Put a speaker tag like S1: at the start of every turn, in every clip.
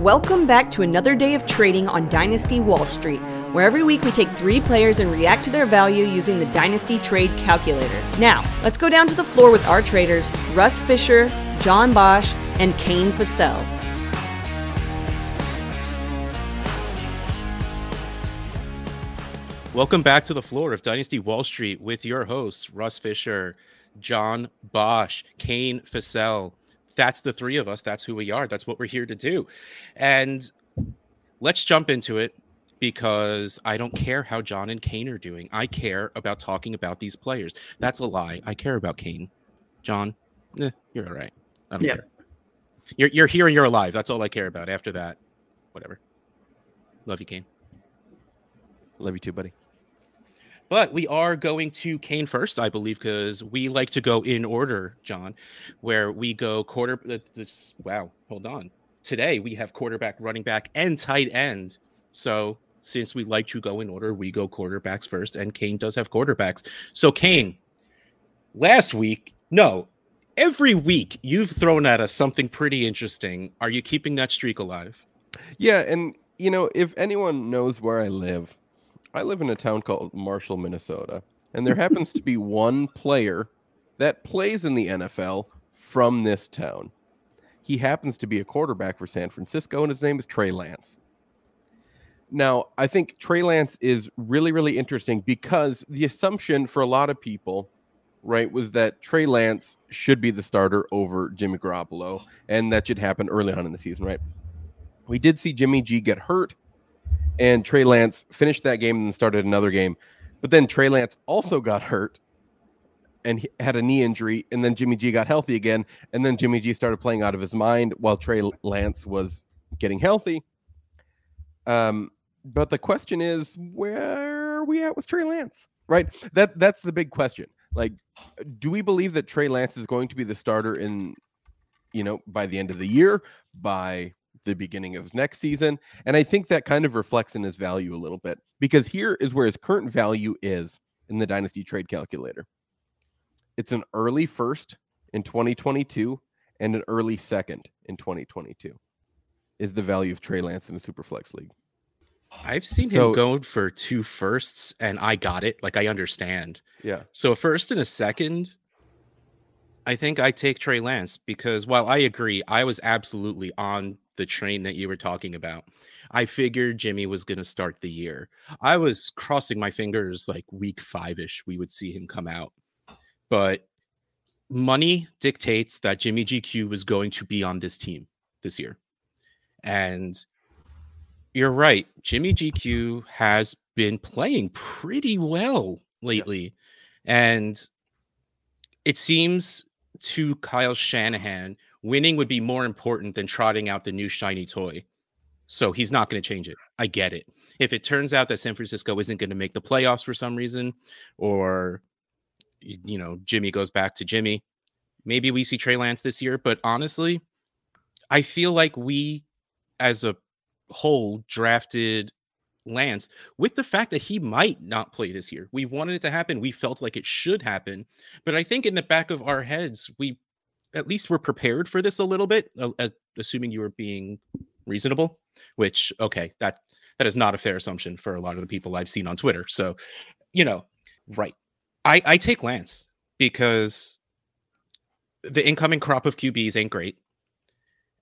S1: Welcome back to another day of trading on Dynasty Wall Street, where every week we take three players and react to their value using the Dynasty Trade Calculator. Now, let's go down to the floor with our traders, Russ Fisher, John Bosch, and Kane Fossell.
S2: Welcome back to the floor of Dynasty Wall Street with your hosts, Russ Fisher, John Bosch, Kane Fossell. That's the three of us. That's who we are. That's what we're here to do. And let's jump into it because I don't care how John and Kane are doing. I care about talking about these players. That's a lie. I care about Kane. John, eh, you're all right. I don't
S3: Yeah.
S2: care. You're, you're here and you're alive. That's all I care about. After that, whatever. Love you, Kane.
S4: Love you too, buddy.
S2: But we are going to Kane first, I believe, because we like to go in order, John, where we go quarter. uh, This, wow, hold on. Today we have quarterback, running back, and tight end. So since we like to go in order, we go quarterbacks first, and Kane does have quarterbacks. So Kane, last week, no, every week you've thrown at us something pretty interesting. Are you keeping that streak alive?
S4: Yeah, and you know, if anyone knows where I live, I live in a town called Marshall, Minnesota, and there happens to be one player that plays in the NFL from this town. He happens to be a quarterback for San Francisco, and his name is Trey Lance. Now, I think Trey Lance is really, really interesting because the assumption for a lot of people, right, was that Trey Lance should be the starter over Jimmy Garoppolo, and that should happen early on in the season, right? We did see Jimmy G get hurt, and Trey Lance finished that game and then started another game. But then Trey Lance also got hurt and had a knee injury, and then Jimmy G got healthy again, and then Jimmy G started playing out of his mind while Trey Lance was getting healthy. Um, but the question is, where are we at with Trey Lance? Right? That that's the big question. Like, do we believe that Trey Lance is going to be the starter in, you know, by the end of the year, by the beginning of next season? And I think that kind of reflects in his value a little bit because here is where his current value is in the dynasty trade calculator. It's an early first in 2022 and an early second in 2022 is the value of Trey Lance in a superflex league.
S2: I've seen
S4: So-
S2: him go for two firsts, and I got it. Like I understand.
S4: Yeah.
S2: So a first and a second, I think I take Trey Lance because while I agree, I was absolutely on the train that you were talking about. I figured Jimmy was going to start the year. I was crossing my fingers like week five ish, we would see him come out. But money dictates that Jimmy GQ was going to be on this team this year. And you're right. Jimmy GQ has been playing pretty well lately. And it seems to Kyle Shanahan, winning would be more important than trotting out the new shiny toy. So he's not going to change it. I get it. If it turns out that San Francisco isn't going to make the playoffs for some reason, or, you know, Jimmy goes back to Jimmy, maybe we see Trey Lance this year. But honestly, I feel like we as a whole drafted Lance with the fact that he might not play this year. We wanted it to happen. We felt like it should happen. But I think in the back of our heads, we at least were prepared for this a little bit, assuming you were being reasonable, which, okay, that that is not a fair assumption for a lot of the people I've seen on Twitter. So, you know, right. I, I take Lance because the incoming crop of QBs ain't great.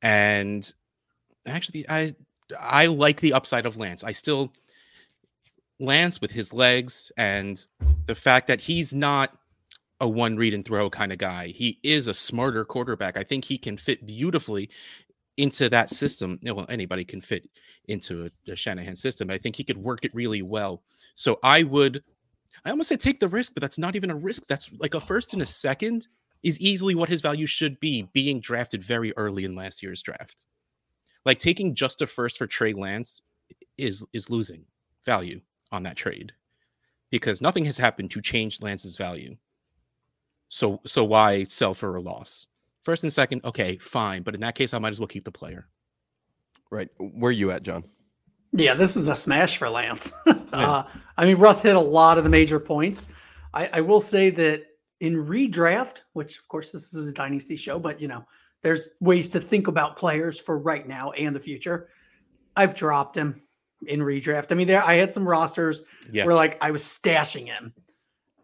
S2: And actually, I I like the upside of Lance. I still Lance with his legs and the fact that he's not a one read and throw kind of guy. He is a smarter quarterback. I think he can fit beautifully into that system. Well, anybody can fit into a, a Shanahan system. I think he could work it really well. So I would, I almost say take the risk, but that's not even a risk. That's like a first and a second is easily what his value should be, being drafted very early in last year's draft. Like taking just a first for Trey Lance is is losing value on that trade because nothing has happened to change Lance's value. So so why sell for a loss? First and second, okay, fine, but in that case, I might as well keep the player.
S4: Right. Where are you at, John?
S3: Yeah, this is a smash for Lance. uh, I mean, Russ hit a lot of the major points. I, I will say that in redraft, which of course this is a dynasty show, but you know, there's ways to think about players for right now and the future. I've dropped him in redraft. I mean, there I had some rosters
S2: Yeah.
S3: where like I was stashing him.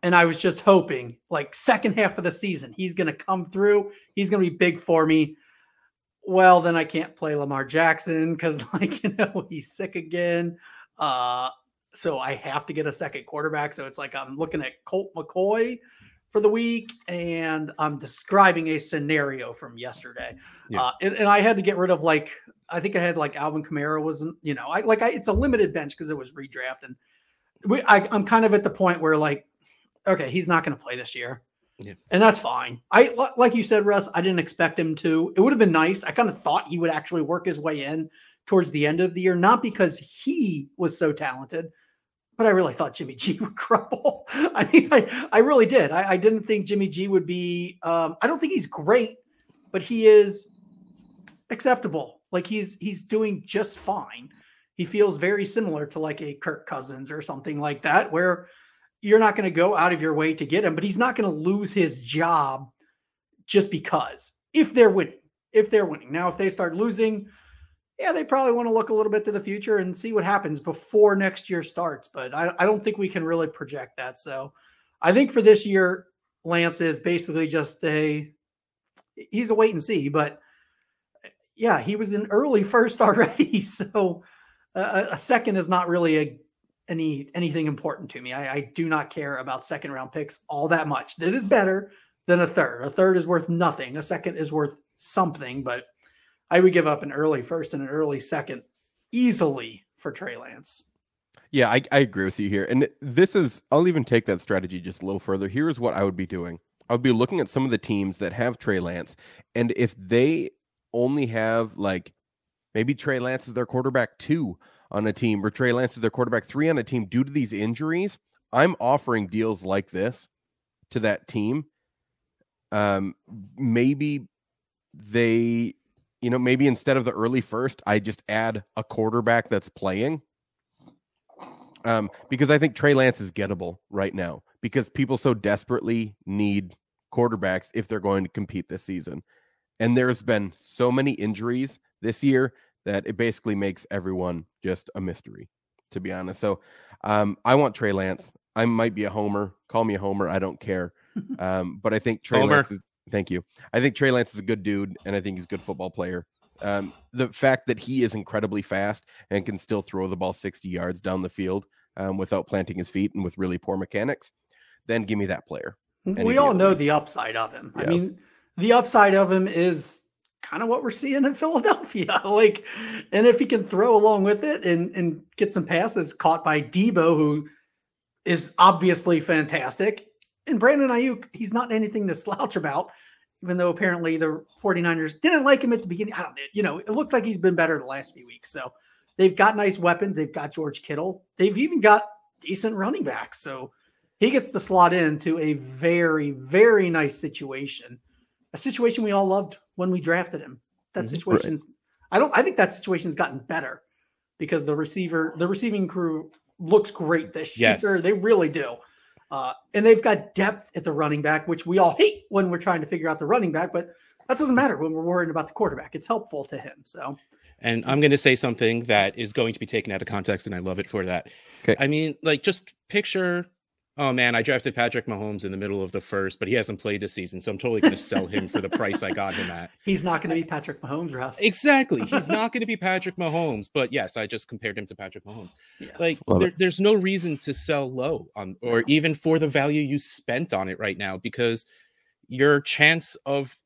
S3: And I was just hoping, like second half of the season, he's gonna come through. He's gonna be big for me. Well, then I can't play Lamar Jackson because, like, you know, he's sick again. Uh, so I have to get a second quarterback. So it's like I'm looking at Colt McCoy for the week, and I'm describing a scenario from yesterday.
S2: Yeah.
S3: Uh, and, and I had to get rid of like I think I had like Alvin Kamara wasn't you know I like I, it's a limited bench because it was redraft, and we I, I'm kind of at the point where like okay he's not going to play this year.
S2: Yeah.
S3: And that's fine. I like you said, Russ. I didn't expect him to. It would have been nice. I kind of thought he would actually work his way in towards the end of the year, not because he was so talented, but I really thought Jimmy G would crumble. I mean, I, I really did. I, I didn't think Jimmy G would be. Um, I don't think he's great, but he is acceptable. Like he's he's doing just fine. He feels very similar to like a Kirk Cousins or something like that, where you're not going to go out of your way to get him, but he's not going to lose his job just because if they're winning. If they're winning. Now, if they start losing, yeah, they probably want to look a little bit to the future and see what happens before next year starts. But I, I don't think we can really project that. So I think for this year, Lance is basically just a he's a wait and see. But yeah, he was an early first already. So uh, a second is not really a any anything important to me. I, I do not care about second round picks all that much. That is better than a third. A third is worth nothing. A second is worth something, but I would give up an early first and an early second easily for Trey Lance.
S4: Yeah, I, I agree with you here. And this is, I'll even take that strategy just a little further. Here's what I would be doing I would be looking at some of the teams that have Trey Lance. And if they only have like maybe Trey Lance is their quarterback two on a team or Trey Lance is their quarterback three on a team due to these injuries, I'm offering deals like this to that team. Um, maybe they, you know, maybe instead of the early first, I just add a quarterback that's playing um, because I think Trey Lance is gettable right now because people so desperately need quarterbacks if they're going to compete this season. And there's been so many injuries this year that it basically makes everyone just a mystery, to be honest. So um, I want Trey Lance. I might be a homer. Call me a homer. I don't care. Um, but I think Trey
S2: Homer.
S4: Lance is, thank you. I think Trey Lance is a good dude, and I think he's a good football player. Um, the fact that he is incredibly fast and can still throw the ball 60 yards down the field um, without planting his feet and with really poor mechanics, then give me that player.
S3: We all know the upside of him. I mean, the upside of him is kind of what we're seeing in Philadelphia. like, and if he can throw along with it and and get some passes caught by Debo, who is obviously fantastic, and Brandon Aiyuk, he's not anything to slouch about. Even though apparently the 49ers didn't like him at the beginning. I don't. You know, it looked like he's been better the last few weeks. So they've got nice weapons. They've got George Kittle. They've even got decent running backs. So he gets to slot into a very, very nice situation. A situation we all loved when we drafted him. That
S2: Mhm.
S3: situation's I don't I think that situation's gotten better because the receiver, the receiving crew looks great this
S2: Yes.
S3: year. They really do. Uh, and they've got depth at the running back, which we all hate when we're trying to figure out the running back, but that doesn't matter when we're worrying about the quarterback. It's helpful to him. So
S2: And I'm going to say something that is going to be taken out of context, and I love it for that.
S4: 'Kay.
S2: I mean, like, just picture, oh man, I drafted Patrick Mahomes in the middle of the first, but he hasn't played this season, so I'm totally going to sell him for the price I got him at.
S3: he's not going to be Patrick Mahomes, Russ.
S2: Exactly. He's not going to be Patrick Mahomes, but yes, I just compared him to Patrick Mahomes.
S3: Yes.
S2: Like, there, there's no reason to sell low on, or even for the value you spent on it right now, because your chance of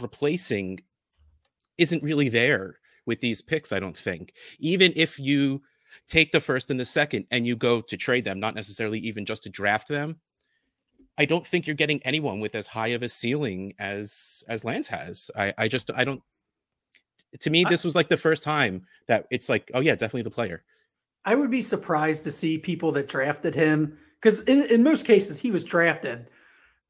S2: replacing isn't really there with these picks, I don't think. Even if you take the first and the second and you go to trade them, not necessarily even just to draft them, I don't think you're getting anyone with as high of a ceiling as as Lance has. I I just I don't to me this was like the first time that it's like, oh yeah, definitely the player.
S3: I would be surprised to see people that drafted him because in, in most cases he was drafted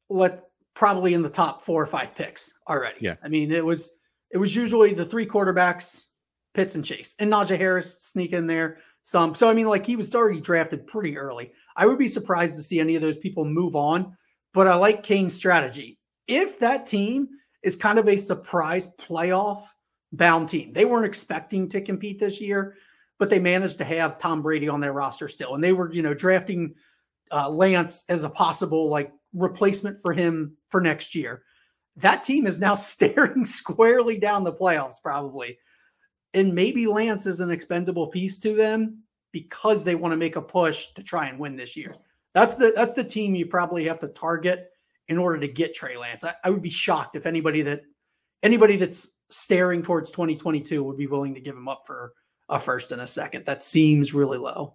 S3: let probably in the top four or five picks already.
S2: Yeah.
S3: I mean it was it was usually the three quarterbacks, Pitts and Chase, and Najee Harris sneak in there some. So I mean like he was already drafted pretty early. I would be surprised to see any of those people move on but I like Kane's strategy. If that team is kind of a surprise playoff bound team, they weren't expecting to compete this year, but they managed to have Tom Brady on their roster still. And they were, you know, drafting uh, Lance as a possible like replacement for him for next year. That team is now staring squarely down the playoffs, probably. And maybe Lance is an expendable piece to them because they want to make a push to try and win this year. That's the that's the team you probably have to target in order to get Trey Lance. I, I would be shocked if anybody that anybody that's staring towards 2022 would be willing to give him up for a first and a second. That seems really low.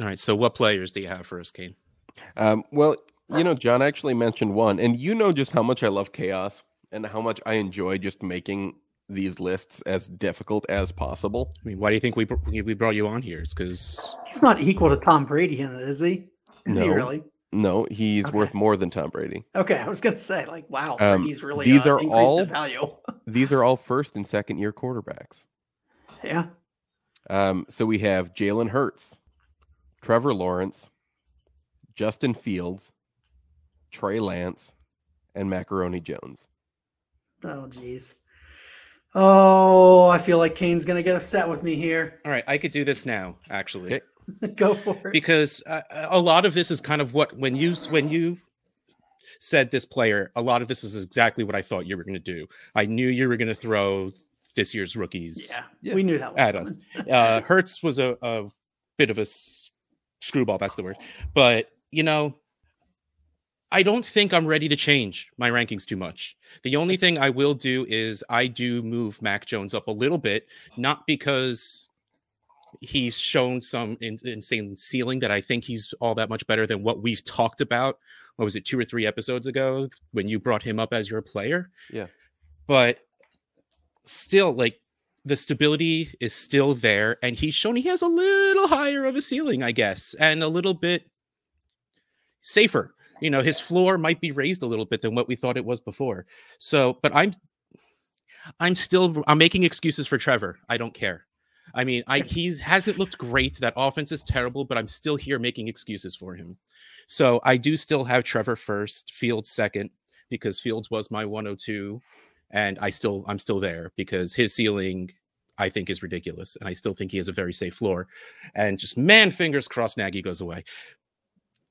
S2: All right. So what players do you have for us, Kane?
S4: Um, well, you know, John actually mentioned one, and you know just how much I love chaos and how much I enjoy just making these lists as difficult as possible.
S2: I mean, why do you think we we brought you on here? It's because
S3: he's not equal to Tom Brady in it, is he? Is
S4: no,
S3: he really?
S4: No, he's
S3: Okay.
S4: worth more than Tom Brady.
S3: Okay, I was gonna say, like, wow,
S4: Um,
S3: he's really
S4: these
S3: uh,
S4: are all-
S3: value.
S4: These are all first and second year quarterbacks.
S3: yeah,
S4: Um, so we have Jalen Hurts, Trevor Lawrence, Justin Fields, Trey Lance, and Macaroni Jones.
S3: Oh, geez. Oh, I feel like Kane's gonna get upset with me here.
S2: all right. I could do this now, actually.
S4: Okay.
S3: Go for it.
S2: because uh, a lot of this is kind of what when you when you said this player a lot of this is exactly what i thought you were going to do i knew you were going to throw this year's rookies
S3: yeah,
S4: Yeah.
S3: we knew that was
S2: At
S3: coming.
S2: us. uh Hurts was a, a bit of a screwball that's the word but you know i don't think i'm ready to change my rankings too much the only thing i will do is i do move mac jones up a little bit not because he's shown some in, insane ceiling that I think he's all that much better than what we've talked about. What was it, two or three episodes ago when you brought him up as your player?
S4: Yeah.
S2: But still, like the stability is still there, and he's shown he has a little higher of a ceiling, I guess, and a little bit safer. You know, his floor might be raised a little bit than what we thought it was before. So, but I'm I'm still I'm making excuses for Trevor. I don't care. I mean, I he's hasn't looked great. That offense is terrible, but I'm still here making excuses for him. So I do still have Trevor first, Fields second, because Fields was my 102, and I still I'm still there because his ceiling I think is ridiculous, and I still think he has a very safe floor. And just man, fingers crossed, Nagy goes away.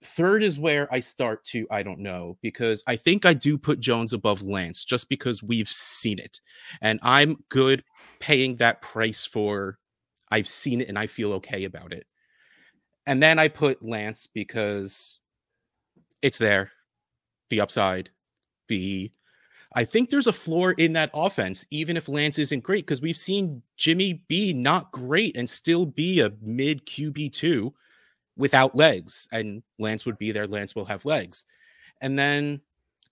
S2: Third is where I start to I don't know because I think I do put Jones above Lance just because we've seen it, and I'm good paying that price for I've seen it and I feel okay about it. And then I put Lance because it's there, the upside, the I think there's a floor in that offense, even if Lance isn't great, because we've seen Jimmy be not great and still be a mid QB2 without legs. And Lance would be there. Lance will have legs. And then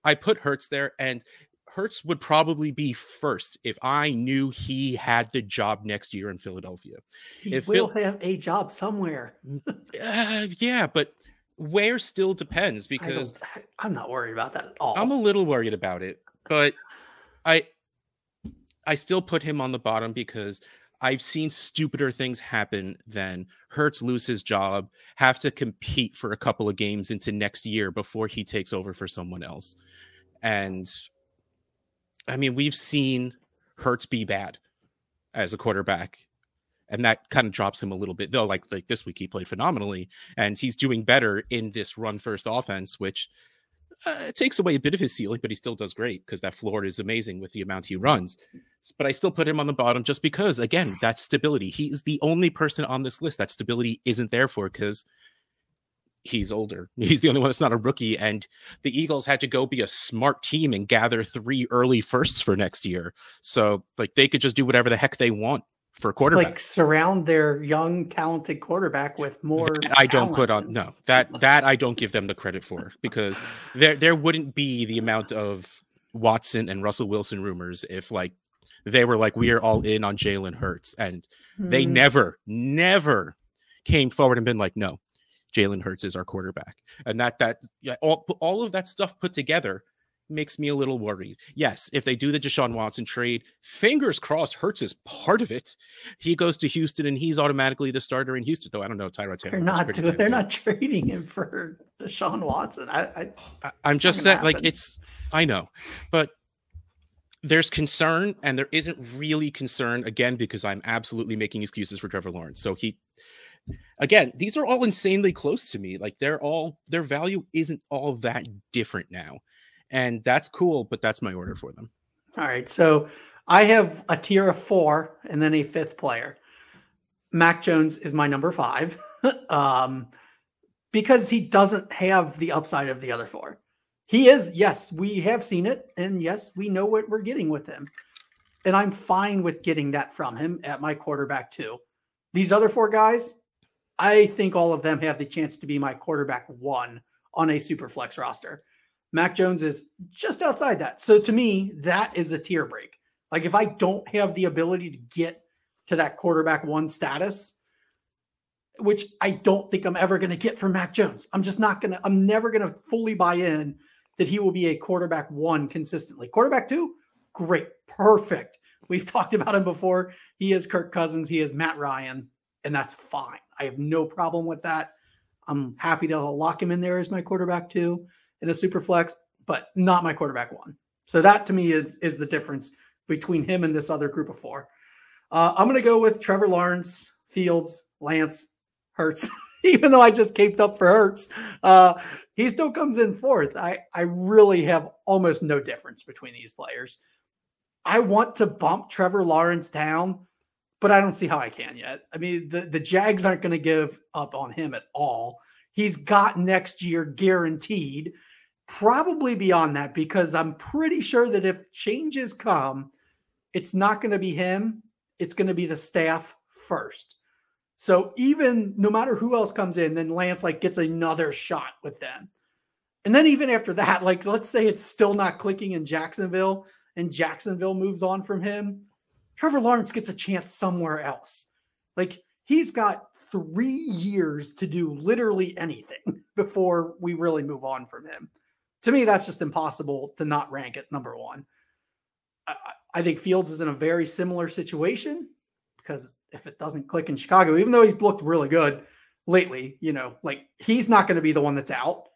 S2: I put Hurts there, and Hurts would probably be first if I knew he had the job next year in Philadelphia.
S3: He
S2: if
S3: will
S2: Phil-
S3: have a job somewhere.
S2: Uh, yeah, but where still depends because
S3: I- I'm not worried about that at all.
S2: I'm a little worried about it, but I I still put him on the bottom because I've seen stupider things happen than Hurts lose his job, have to compete for a couple of games into next year before he takes over for someone else. And I mean, we've seen Hurts be bad as a quarterback. And that kind of drops him a little bit, though. Like like this week, he played phenomenally, and he's doing better in this run first offense, which uh, it takes away a bit of his ceiling, but he still does great because that floor is amazing with the amount he runs. But I still put him on the bottom just because, again, that stability. He's the only person on this list that stability isn't there for because he's older. He's the only one that's not a rookie. And the Eagles had to go be a smart team and gather three early firsts for next year. So, like, they could just do whatever the heck they want for quarterback.
S3: like surround their young, talented quarterback with more.
S2: That I don't put on no that that I don't give them the credit for because there there wouldn't be the amount of Watson and Russell Wilson rumors if like they were like we are all in on Jalen Hurts and they
S3: Hmm.
S2: never never came forward and been like no Jalen Hurts is our quarterback and that that yeah all all of that stuff put together makes me a little worried. Yes, if they do the Deshaun Watson trade, fingers crossed, Hurts is part of it. He goes to Houston and he's automatically the starter in Houston. Though I don't know, Tyrod Taylor.
S3: They're not doing, they're not trading him for Deshaun Watson. I,
S2: I I'm just saying, like it's. I know, but there's concern, and there isn't really concern again because I'm absolutely making excuses for Trevor Lawrence. So he again, these are all insanely close to me. Like they're all their value isn't all that different now. And that's cool, but that's my order for them.
S3: All right. So I have a tier of four and then a fifth player. Mac Jones is my number five. um, because he doesn't have the upside of the other four. He is, yes, we have seen it, and yes, we know what we're getting with him. And I'm fine with getting that from him at my quarterback too. These other four guys, I think all of them have the chance to be my quarterback one on a super flex roster. Mac Jones is just outside that. So to me, that is a tier break. Like if I don't have the ability to get to that quarterback one status, which I don't think I'm ever going to get from Mac Jones. I'm just not going to, I'm never going to fully buy in that he will be a quarterback one consistently. Quarterback two, great, perfect. We've talked about him before. He is Kirk Cousins, he is Matt Ryan, and that's fine. I have no problem with that. I'm happy to lock him in there as my quarterback two in a super flex, but not my quarterback one. So that to me is, is the difference between him and this other group of four. Uh, I'm going to go with Trevor Lawrence, Fields, Lance, Hurts. Even though I just caped up for Hurts, uh, he still comes in fourth. I, I really have almost no difference between these players. I want to bump Trevor Lawrence down but I don't see how I can yet. I mean, the, the Jags aren't going to give up on him at all. He's got next year guaranteed, probably beyond that, because I'm pretty sure that if changes come, it's not going to be him, it's going to be the staff first. So even no matter who else comes in, then Lance like gets another shot with them. And then even after that, like let's say it's still not clicking in Jacksonville and Jacksonville moves on from him Trevor Lawrence gets a chance somewhere else. Like he's got three years to do literally anything before we really move on from him. To me, that's just impossible to not rank at number one. I, I think Fields is in a very similar situation because if it doesn't click in Chicago, even though he's looked really good lately, you know, like he's not going to be the one that's out.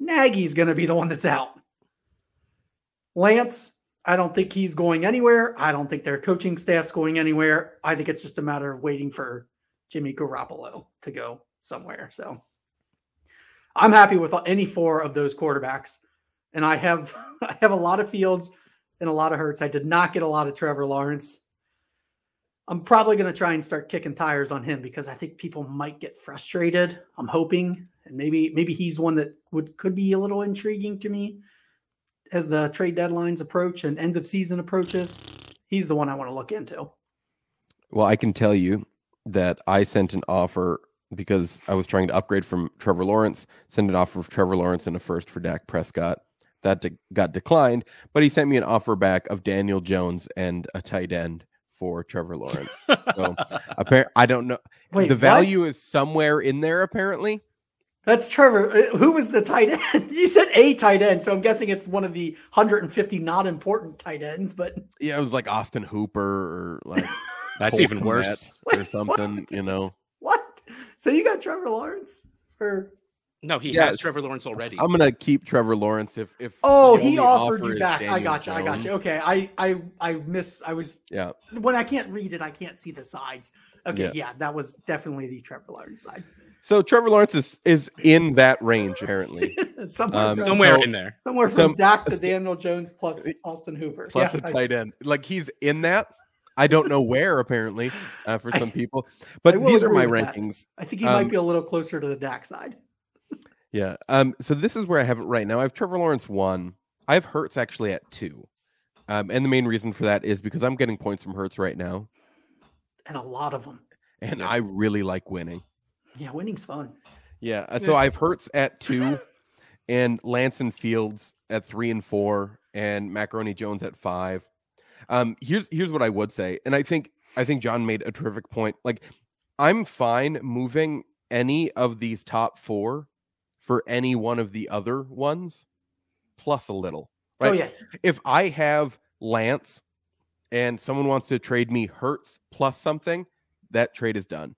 S3: Nagy's going to be the one that's out. Lance, I don't think he's going anywhere. I don't think their coaching staff's going anywhere. I think it's just a matter of waiting for Jimmy Garoppolo to go somewhere. So I'm happy with any four of those quarterbacks. And I have I have a lot of Fields and a lot of Hurts. I did not get a lot of Trevor Lawrence. I'm probably going to try and start kicking tires on him because I think people might get frustrated. I'm hoping, and maybe maybe he's one that would could be a little intriguing to me as the trade deadlines approach and end of season approaches, he's the one I want to look into.
S4: Well, I can tell you that I sent an offer because I was trying to upgrade from Trevor Lawrence, send an offer of Trevor Lawrence and a first for Dak Prescott. That de- got declined, but he sent me an offer back of Daniel Jones and a tight end for Trevor Lawrence. So apparently, I don't know. Wait, the value what? is somewhere in there apparently.
S3: That's Trevor. Uh, who was the tight end? You said a tight end, so I'm guessing it's one of the 150 not important tight ends. But
S4: yeah, it was like Austin Hooper or like
S2: that's even worse
S4: or something. What? You know
S3: what? So you got Trevor Lawrence for?
S2: No, he yeah, has Trevor Lawrence already.
S4: I'm gonna keep Trevor Lawrence if if.
S3: Oh, he offered you back. I got you. I got you. Okay, I I I miss. I was
S4: yeah.
S3: When I can't read it, I can't see the sides. Okay, yeah, yeah that was definitely the Trevor Lawrence side.
S4: So Trevor Lawrence is, is in that range apparently.
S2: somewhere, um, somewhere so, in there.
S3: Somewhere from some, Dak to Daniel Jones plus Austin Hooper.
S4: Plus yeah, a tight end. Like he's in that. I don't know where apparently uh, for some people, but these are my rankings.
S3: That. I think he um, might be a little closer to the Dak side.
S4: yeah. Um. So this is where I have it right now. I have Trevor Lawrence one. I have Hurts actually at two. Um, and the main reason for that is because I'm getting points from Hurts right now,
S3: and a lot of them.
S4: And I really like winning.
S3: Yeah, winning's fun.
S4: Yeah. Uh, so I've Hurts at two, and Lance and Fields at three and four, and Macaroni Jones at five. Um, here's here's what I would say, and I think I think John made a terrific point. Like, I'm fine moving any of these top four for any one of the other ones, plus a little.
S3: Oh
S4: Right.
S3: yeah.
S4: If I have Lance and someone wants to trade me Hurts plus something, that trade is done.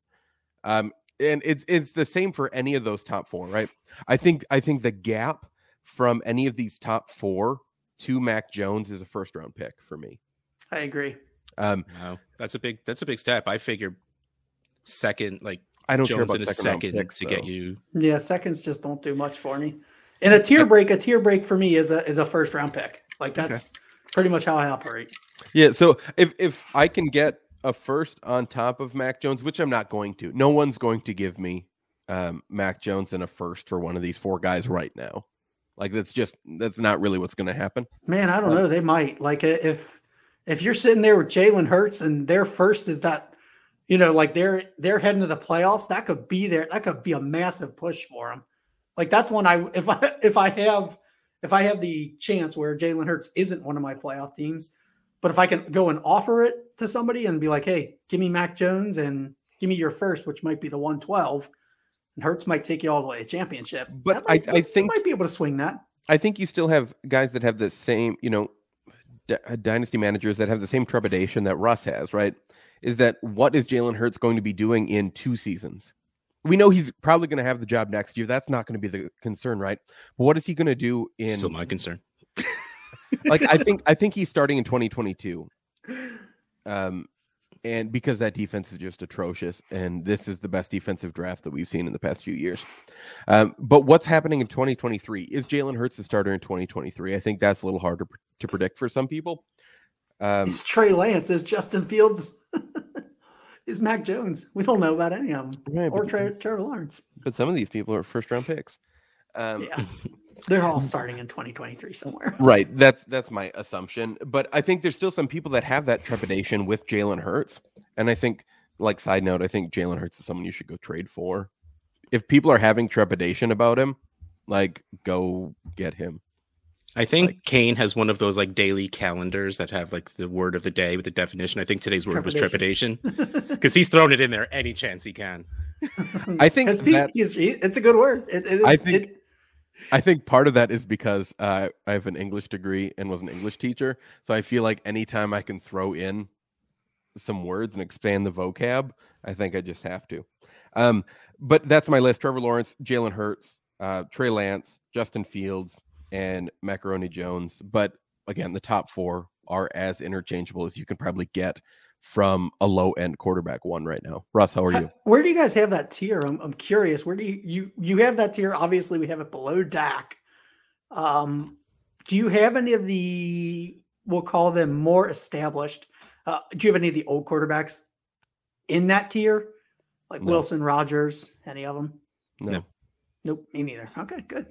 S4: Um, and it's it's the same for any of those top four, right? I think I think the gap from any of these top four to Mac Jones is a first round pick for me.
S3: I agree.
S4: Um,
S2: Wow, that's a big that's a big step. I figure second, like
S4: I don't care about
S2: in a
S4: second,
S2: second
S4: picks,
S2: to get you.
S3: Yeah, seconds just don't do much for me. And a tier break, a tier break for me is a is a first round pick. Like
S4: Okay.
S3: that's pretty much how I operate.
S4: Yeah, so if if I can get a first on top of Mac Jones, which I'm not going to, no one's going to give me um, Mac Jones and a first for one of these four guys right now. Like that's just that's not really what's going to happen.
S3: Man, I don't
S4: Like-
S3: know. They might like uh, if if you're sitting there with Jalen Hurts and their first is that, you know, like they're they're heading to the playoffs. That could be there. That could be a massive push for them. Like that's one I if I if I have if I have the chance where Jalen Hurts isn't one of my playoff teams, but if I can go and offer it to somebody and be like, hey, give me Mac Jones and give me your first, which might be the 112, and Hurts might take you all the way to championship.
S4: But
S3: might-
S4: I- I think-
S3: might be able to swing that.
S4: I think you still have guys that have the same, you know, d- uh, dynasty managers that have the same trepidation that Russ has, right? Is that what is Jalen Hurts going to be doing in two seasons? We know he's probably going to have the job next year. That's not going to be the concern, right? But what is he going to do in
S2: Still my concern.
S4: like I think I think he's starting in 2022. Um and because that defense is just atrocious and this is the best defensive draft that we've seen in the past few years. Um, but what's happening in 2023 is Jalen Hurts the starter in 2023. I think that's a little harder to, predict for some people. Um,
S3: Is Trey Lance? Is Justin Fields? is Mac Jones? We don't know about any of them.
S4: right,
S3: Or Trevor Lawrence.
S4: but some of these people are first round picks. Um,
S3: Yeah, they're all mm. starting in 2023 somewhere.
S4: Right. That's that's my assumption. But I think there's still some people that have that trepidation with Jalen Hurts. And I think, like side note, I think Jalen Hurts is someone you should go trade for. If people are having trepidation about him, like go get him.
S2: I think
S4: Like-
S2: Kane has one of those like daily calendars that have like the word of the day with the definition. I think today's word was trepidation because he's thrown it in there any chance he can.
S4: I think
S3: 'Cause he- he's- he- it's a good word. It, it is,
S4: I think-
S3: it-
S4: I think part of that is because uh, I have an English degree and was an English teacher. So I feel like anytime I can throw in some words and expand the vocab, I think I just have to. Um, but that's my list Trevor Lawrence, Jalen Hurts, uh, Trey Lance, Justin Fields, and Macaroni Jones. But again, the top four are as interchangeable as you can probably get from a low end quarterback one right now. Russ, how are you?
S3: where do you guys have that tier? I'm, I'm curious. Where do you, you you have that tier? Obviously, we have it below Dak. Um, do you have any of the we'll call them more established? Uh, do you have any of the old quarterbacks in that tier, like
S4: No.
S3: Wilson, Rodgers, any of them?
S4: No.
S2: No.
S3: Nope, me neither. Okay, good.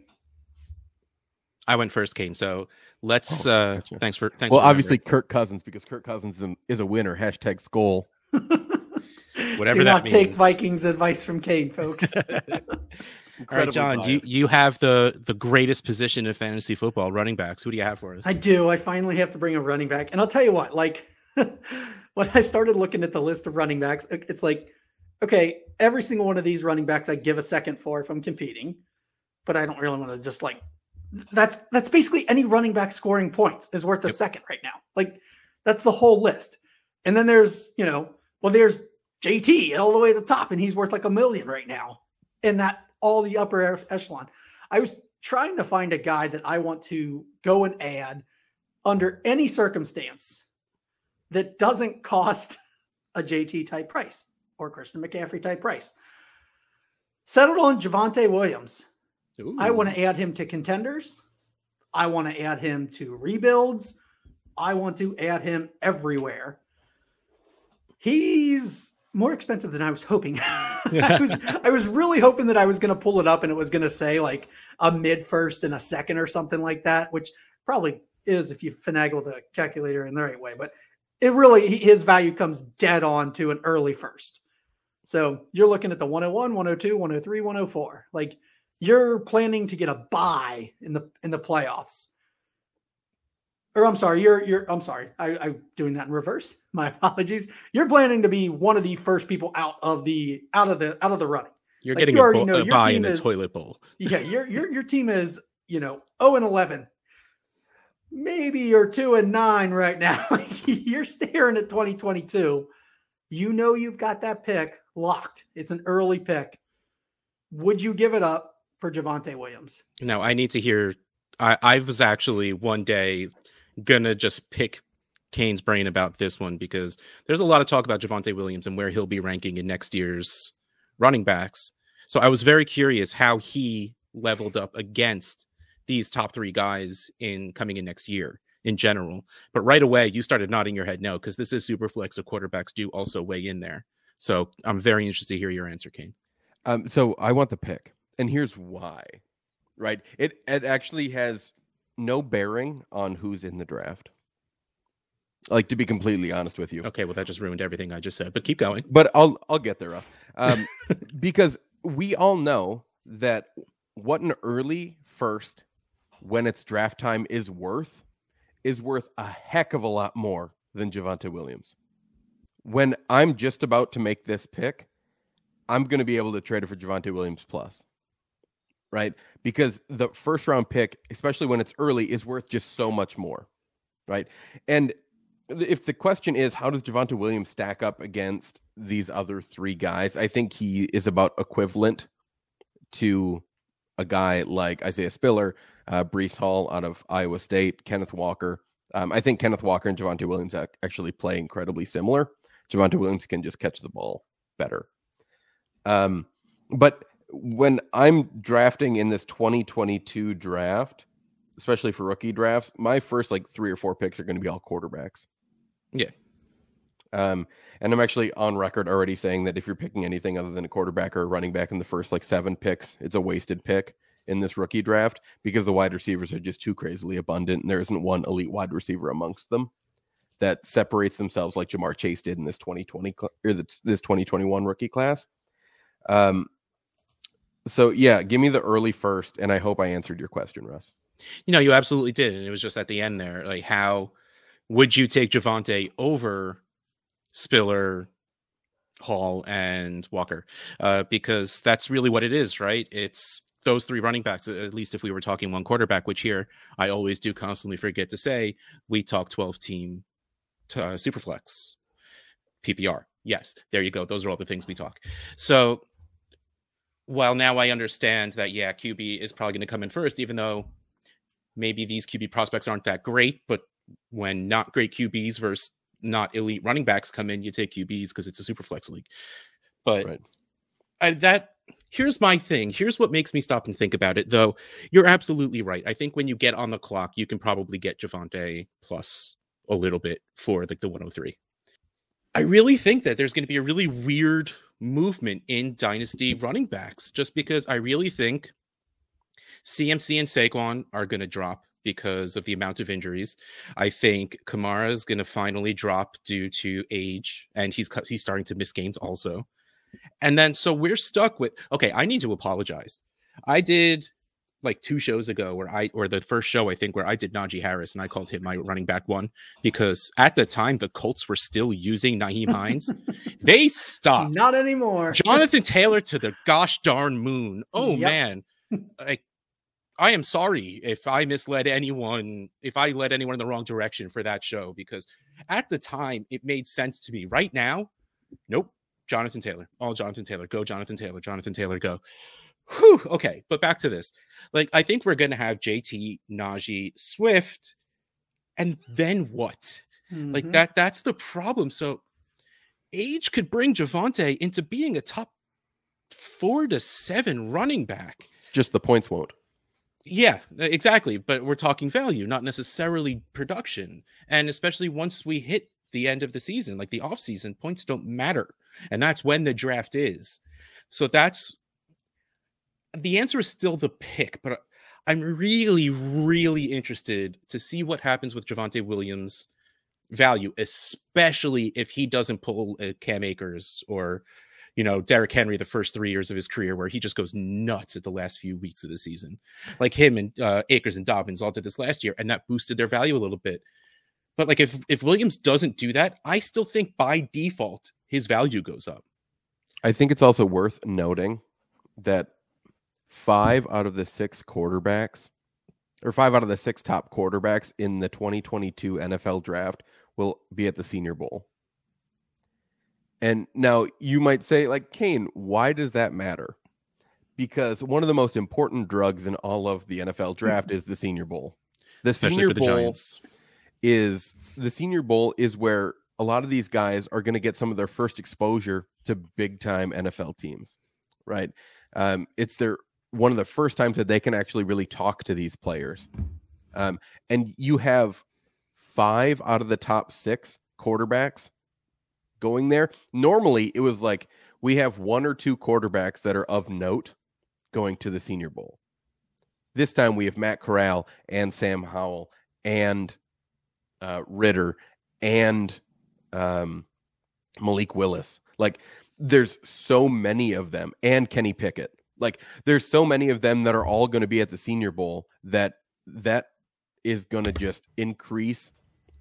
S2: I went first, Kane. So let's.
S4: Oh,
S2: uh
S4: gotcha.
S2: Thanks for thanks.
S4: Well,
S2: for
S4: obviously
S2: remembering.
S4: Kirk Cousins because Kirk Cousins is a, is a winner. Hashtag Skol.
S2: Whatever
S3: Do
S2: that
S3: not take. Vikings advice from Kane, folks.
S2: All right, John, you
S4: biased.
S2: you have the the greatest position in fantasy football, running backs. Who do you have for us?
S3: I do. I finally have to bring a running back. And I'll tell you what, like when I started looking at the list of running backs, it's like, okay, every single one of these running backs I give a second for if I'm competing, but I don't really want to just like that's that's basically any running back scoring points is worth a
S2: Yep.
S3: second right now. Like that's the whole list. And then there's, you know, well, there's JT all the way to the top, and he's worth like a million right now in that all the upper echelon. I was trying to find a guy that I want to go and add under any circumstance that doesn't cost a JT type price or Christian McCaffrey type price. Settled on Javonte Williams. I want to add him to contenders. I want to add him to rebuilds. I want to add him everywhere. He's more expensive than I was hoping. I was I was really hoping that I was going to pull it up and it was going to say like a mid first and a second or something like that, which probably is if you finagle the calculator in the right way. But it really his value comes dead on to an early first. So you're looking at the 101, 102, 103, 104. Like you're planning to get a buy in the in the playoffs. Or I'm sorry, you're you're I'm sorry. I, I'm doing that in reverse. My apologies. You're planning to be one of the first people out of the out of the out of the running.
S2: You're
S3: like,
S2: getting
S3: you
S2: a, bo- a buy in the
S3: is-
S2: toilet bowl.
S3: Yeah, your your your team is, you know, 0 and 11. maybe you're two and nine right now. you're staring at 2022. You know you've got that pick locked. It's an early pick. Would you give it up for Javonte Williams?
S2: No, I need to hear. I, I was actually one day gonna just pick Kane's brain about this one because there's a lot of talk about Javonte Williams and where he'll be ranking in next year's running backs. So I was very curious how he leveled up against these top three guys in coming in next year in general. But right away, you started nodding your head no, because this is super flex, so quarterbacks do also weigh in there. So I'm very interested to hear your answer, Kane.
S4: Um, so I want the pick, and here's why. Right, it it actually has no bearing on who's in the draft. Like to be completely honest with you.
S2: Okay, well that just ruined everything I just said, but keep going.
S4: But I'll I'll get there, Russ. Um, because we all know that what an early first when it's draft time is worth is worth a heck of a lot more than Javonte Williams. When I'm just about to make this pick, I'm going to be able to trade it for Javonte Williams plus. Right? Because the first round pick, especially when it's early, is worth just so much more. Right? And if the question is how does Javonte Williams stack up against these other three guys, I think he is about equivalent to a guy like Isaiah Spiller, uh, Breece Hall out of Iowa State, Kenneth Walker. Um, I think Kenneth Walker and Javonte Williams actually play incredibly similar. Javonte Williams can just catch the ball better. Um, but when I'm drafting in this 2022 draft, especially for rookie drafts, my first like three or four picks are going to be all quarterbacks.
S2: Yeah.
S4: Um, and I'm actually on record already saying that if you're picking anything other than a quarterback or a running back in the first like seven picks, it's a wasted pick in this rookie draft because the wide receivers are just too crazily abundant and there isn't one elite wide receiver amongst them that separates themselves like Ja'Marr Chase did in this 2020 or this 2021 rookie class. Um, so yeah, give me the early first, and I hope I answered your question, Russ.
S2: You know, you absolutely did, and it was just at the end there, like how would you take Javonte over Spiller, Hall, and Walker? Uh, because that's really what it is, right? It's those three running backs, at least if we were talking one quarterback, which here I always do constantly forget to say, we talk 12 team uh, superflex PPR. Yes, there you go. Those are all the things we talk. So while now I understand that, yeah, QB is probably going to come in first, even though maybe these QB prospects aren't that great, but when not great QBs versus not elite running backs come in, you take QBs because it's a super flex league. But right. I, that here's my thing. Here's what makes me stop and think about it, though. You're absolutely right. I think when you get on the clock, you can probably get Javonte plus a little bit for like the 103. I really think that there's going to be a really weird movement in dynasty running backs, just because I really think CMC and Saquon are going to drop because of the amount of injuries. I think Kamara is going to finally drop due to age, and he's he's starting to miss games also. And then so we're stuck with okay, I need to apologize. I did like two shows ago where I or the first show I think where I did Najee Harris and I called him my running back one because at the time the Colts were still using Nyheim Hines. they stopped.
S3: Not anymore.
S2: Jonathan Taylor to the gosh darn moon. Oh yep. man. Like I am sorry if I misled anyone, if I led anyone in the wrong direction for that show because at the time it made sense to me. Right now, nope. Jonathan Taylor. All Jonathan Taylor. Go, Jonathan Taylor. Jonathan Taylor, go. Whew, okay, but back to this. Like, I think we're going to have JT, Najee, Swift, and then what? Mm-hmm. Like that. That's the problem. So, age could bring Javonte into being a top four to seven running back.
S4: Just the points won't.
S2: Yeah, exactly. But we're talking value, not necessarily production. And especially once we hit the end of the season, like the off season, points don't matter. And that's when the draft is. So that's the answer is still the pick, but I'm really, really interested to see what happens with Javonte Williams' value, especially if he doesn't pull a Cam Akers or, you know, Derrick Henry the first three years of his career, where he just goes nuts at the last few weeks of the season. Like him and uh, Akers and Dobbins all did this last year, and that boosted their value a little bit. But like if if Williams doesn't do that, I still think by default his value goes up.
S4: I think it's also worth noting that five out of the six quarterbacks or five out of the six top quarterbacks in the 2022 NFL draft will be at the Senior Bowl. And now you might say, like, Kane, why does that matter? Because one of the most important drugs in all of the NFL draft is the Senior Bowl. The
S2: Especially
S4: Senior
S2: for the
S4: Bowl
S2: Giants.
S4: is the Senior Bowl is where a lot of these guys are going to get some of their first exposure to big time NFL teams, right? Um, it's their one of the first times that they can actually really talk to these players. Um, and you have five out of the top six quarterbacks going there. Normally, it was like we have one or two quarterbacks that are of note going to the Senior Bowl. This time we have Matt Corral and Sam Howell and uh, Ridder and um, Malik Willis. Like, there's so many of them, and Kenny Pickett. Like, there's so many of them that are all going to be at the Senior Bowl that that is going to just increase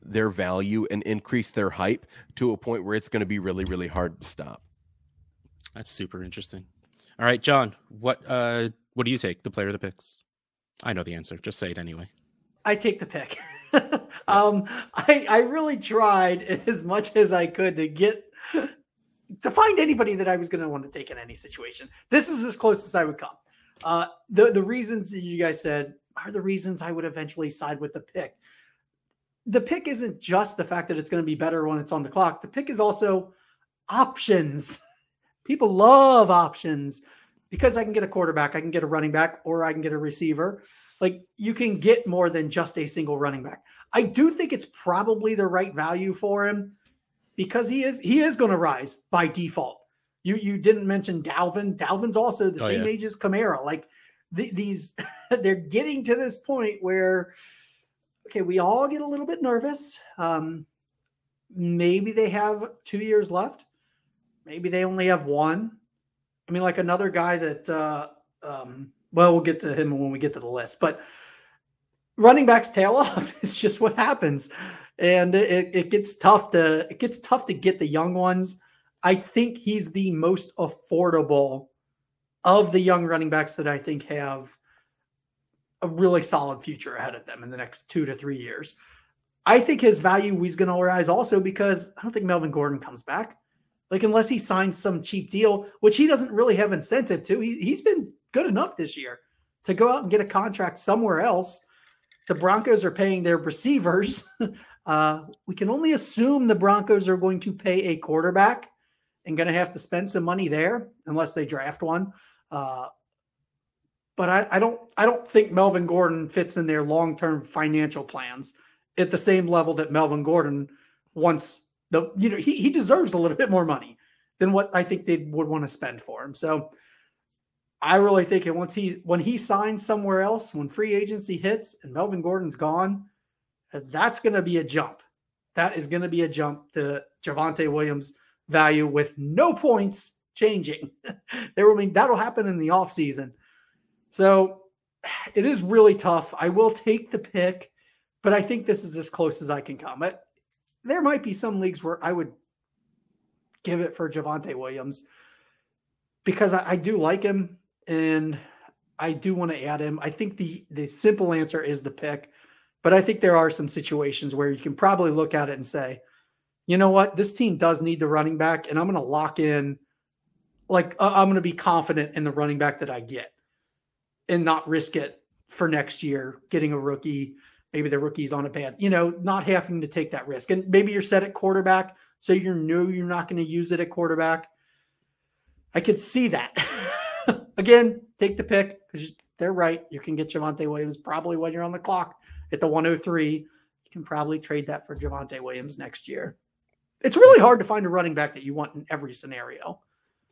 S4: their value and increase their hype to a point where it's going to be really, really hard to stop.
S2: That's super interesting. All right, John, what uh what do you take? The player of the picks? I know the answer. Just say it anyway.
S3: I take the pick. um, I I really tried as much as I could to get to find anybody that I was going to want to take in any situation. This is as close as I would come. Uh, the the reasons that you guys said are the reasons I would eventually side with the pick. The pick isn't just the fact that it's going to be better when it's on the clock. The pick is also options. People love options because I can get a quarterback, I can get a running back, or I can get a receiver. Like you can get more than just a single running back. I do think it's probably the right value for him because he is he is going to rise by default. You you didn't mention Dalvin. Dalvin's also the
S2: Oh,
S3: same
S2: yeah.
S3: age as Kamara. Like the, these, they're getting to this point where okay, we all get a little bit nervous. Um, maybe they have two years left. Maybe they only have one. I mean, like another guy that, uh, um, well, we'll get to him when we get to the list, but running backs tail off is just what happens. And it, it gets tough to, it gets tough to get the young ones. I think he's the most affordable of the young running backs that I think have a really solid future ahead of them in the next two to three years. I think his value is going to rise also because I don't think Melvin Gordon comes back. Like unless he signs some cheap deal, which he doesn't really have incentive to. He, he's been good enough this year to go out and get a contract somewhere else. The Broncos are paying their receivers. uh, we can only assume the Broncos are going to pay a quarterback and going to have to spend some money there unless they draft one. Uh, but I, I don't I don't think Melvin Gordon fits in their long term financial plans at the same level that Melvin Gordon wants the you know he, he deserves a little bit more money than what I think they would want to spend for him. So I really think once he when he signs somewhere else, when free agency hits and Melvin Gordon's gone, that's going to be a jump. That is going to be a jump to Javonte Williams' value with no points changing. there will be that'll happen in the offseason. So it is really tough. I will take the pick, but I think this is as close as I can come. It, there might be some leagues where I would give it for Javonte Williams because I, I do like him and I do want to add him. I think the the simple answer is the pick, but I think there are some situations where you can probably look at it and say, you know what, this team does need the running back, and I'm going to lock in. Like uh, I'm going to be confident in the running back that I get, and not risk it for next year getting a rookie. Maybe the rookie's on a bad, you know, not having to take that risk. And maybe you're set at quarterback, so you know you're not going to use it at quarterback. I could see that. Again, take the pick because they're right. You can get Javonte Williams probably when you're on the clock at the 103. You can probably trade that for Javonte Williams next year. It's really hard to find a running back that you want in every scenario.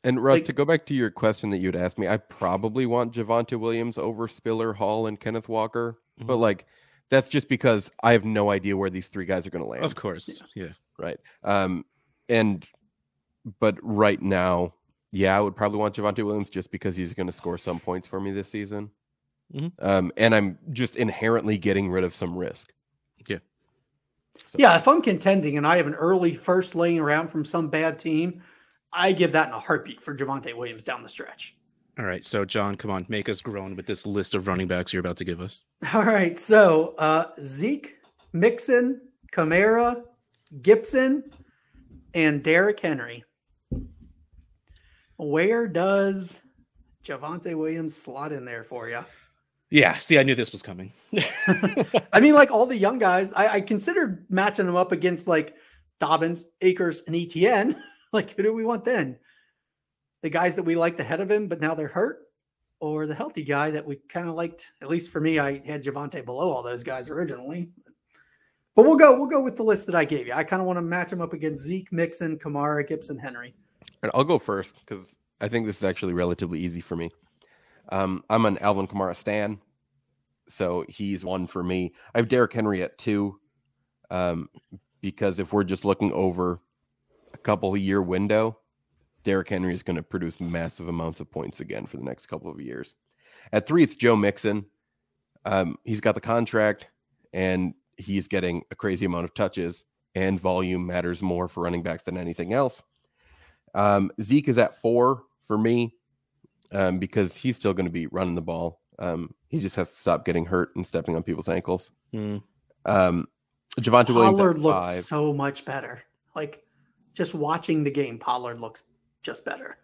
S4: And Russ,
S3: Like-
S4: to go back to your question that you'd asked me, I probably want Javonte Williams over Spiller, Hall, and Kenneth Walker. But
S2: Mhm.
S4: like, that's just because I have no idea where these three guys are going to land.
S2: Of course. Yeah.
S4: right? Um, and but right now, yeah, I would probably want Javonte Williams just because he's going to score some points for me this season.
S2: Mhm.
S4: Um, and I'm just inherently getting rid of some risk.
S2: Yeah.
S4: So-
S3: Yeah, if I'm contending and I have an early first laying around from some bad team, I give that in a heartbeat for Javonte Williams down the stretch.
S2: All right, so John, come on, make us groan with this list of running backs you're about to give us.
S3: All right, so uh, Zeke, Mixon, Kamara, Gibson, and Derrick Henry. Where does Javonte Williams slot in there for you?
S2: Yeah, see, I knew this was coming.
S3: I mean, like all the young guys, I, I considered matching them up against like Dobbins, Akers, and ETN. like, who do we want then? The guys that we liked ahead of him, but now they're hurt, or the healthy guy that we kind of liked. At least for me, I had Javonte below all those guys originally. But we'll go. We'll go with the list that I gave you. I kind of want to match them up against Zeke, Mixon, Kamara, Gibson, Henry.
S4: And I'll go first because I think this is actually relatively easy for me. Um, I'm an Alvin Kamara stan, so he's one for me. I have Derrick Henry at two, um, because if we're just looking over a couple of year window, Derrick Henry is going to produce massive amounts of points again for the next couple of years. At three, it's Joe Mixon. Um, he's got the contract, and he's getting a crazy amount of touches, and volume matters more for running backs than anything else. Um, Zeke is at four for me um, because he's still going to be running the ball. Um, he just has to stop getting hurt and stepping on people's ankles.
S2: Mm.
S4: Um, Javonte Williams
S3: Pollard
S4: at
S3: looks
S4: five.
S3: so much better. Like just watching the game, Pollard looks just better.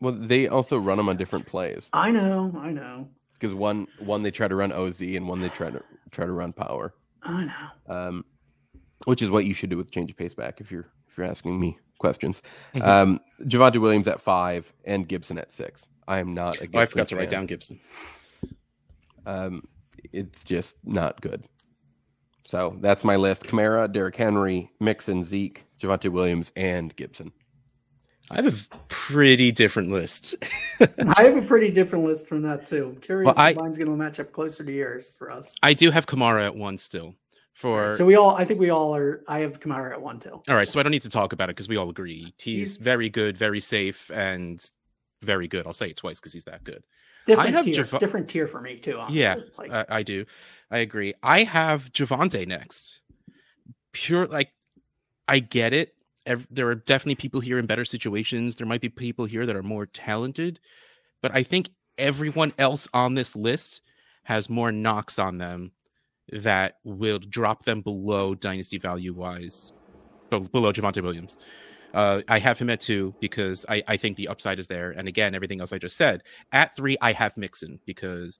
S4: Well, they also run him on different plays
S3: I know, I know,
S4: because one one they try to run OZ and one they try to try to run power,
S3: I know.
S4: um, which is what you should do with change of pace back if you're if you're asking me questions.
S2: Mhm.
S4: Um, Javonte Williams at five and Gibson at six. I am not. A
S2: Oh, I
S4: Gibson
S2: forgot to write down Gibson.
S4: Um, it's just not good. So that's my list: Kamara, Derrick Henry, Mixon, Zeke, Javonte Williams, and Gibson.
S2: I have a pretty different list.
S3: I have a pretty different list from that too. I'm curious
S2: Well, I-
S3: if mine's going to match up closer to yours for us.
S2: I do have Kamara at one still. For
S3: So we all, I think we all are. I have Kamara at one too.
S2: all right, so I don't need to talk about it because we all agree he's,
S3: He's-
S2: very good, very safe, and very good. I'll say it twice because he's that good.
S3: Different
S2: have
S3: tier,
S2: Java-
S3: different tier for me too. Honestly.
S2: Yeah,
S3: like
S2: I, I do. I agree. I have Javonte next. Pure, like, I get it. There are definitely people here in better situations. There might be people here that are more talented, but I think everyone else on this list has more knocks on them that will drop them below dynasty value wise, be- below Javonte Williams. Uh, I have him at two because I, I think the upside is there. And again, everything else I just said. At three, I have Mixon because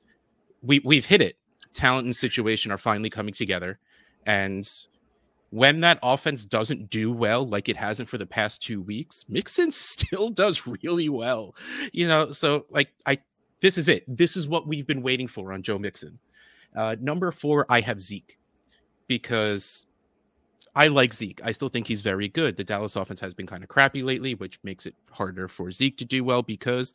S2: we we've hit it. Talent and situation are finally coming together, and when that offense doesn't do well, like it hasn't for the past two weeks, Mixon still does really well. You know, so like I, this is it. This is what we've been waiting for on Joe Mixon. Uh, number four, I have Zeke because I like Zeke. I still think he's very good. The Dallas offense has been kind of crappy lately, which makes it harder for Zeke to do well because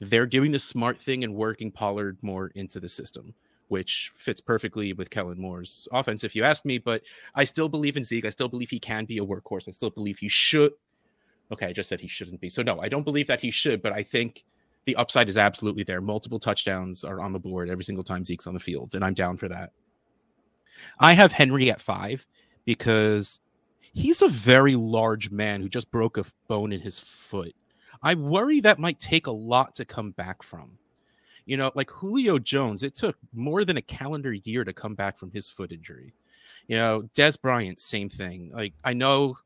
S2: they're doing the smart thing and working Pollard more into the system, which fits perfectly with Kellen Moore's offense, if you ask me. But I still believe in Zeke. I still believe he can be a workhorse. I still believe he should. Okay, I just said he shouldn't be. So, no, I don't believe that he should, but I think the upside is absolutely there. Multiple touchdowns are on the board every single time Zeke's on the field, and I'm down for that. I have Henry at five because he's a very large man who just broke a bone in his foot. I worry that might take a lot to come back from. You know, like Julio Jones, it took more than a calendar year to come back from his foot injury. You know, Dez Bryant, same thing. Like, I know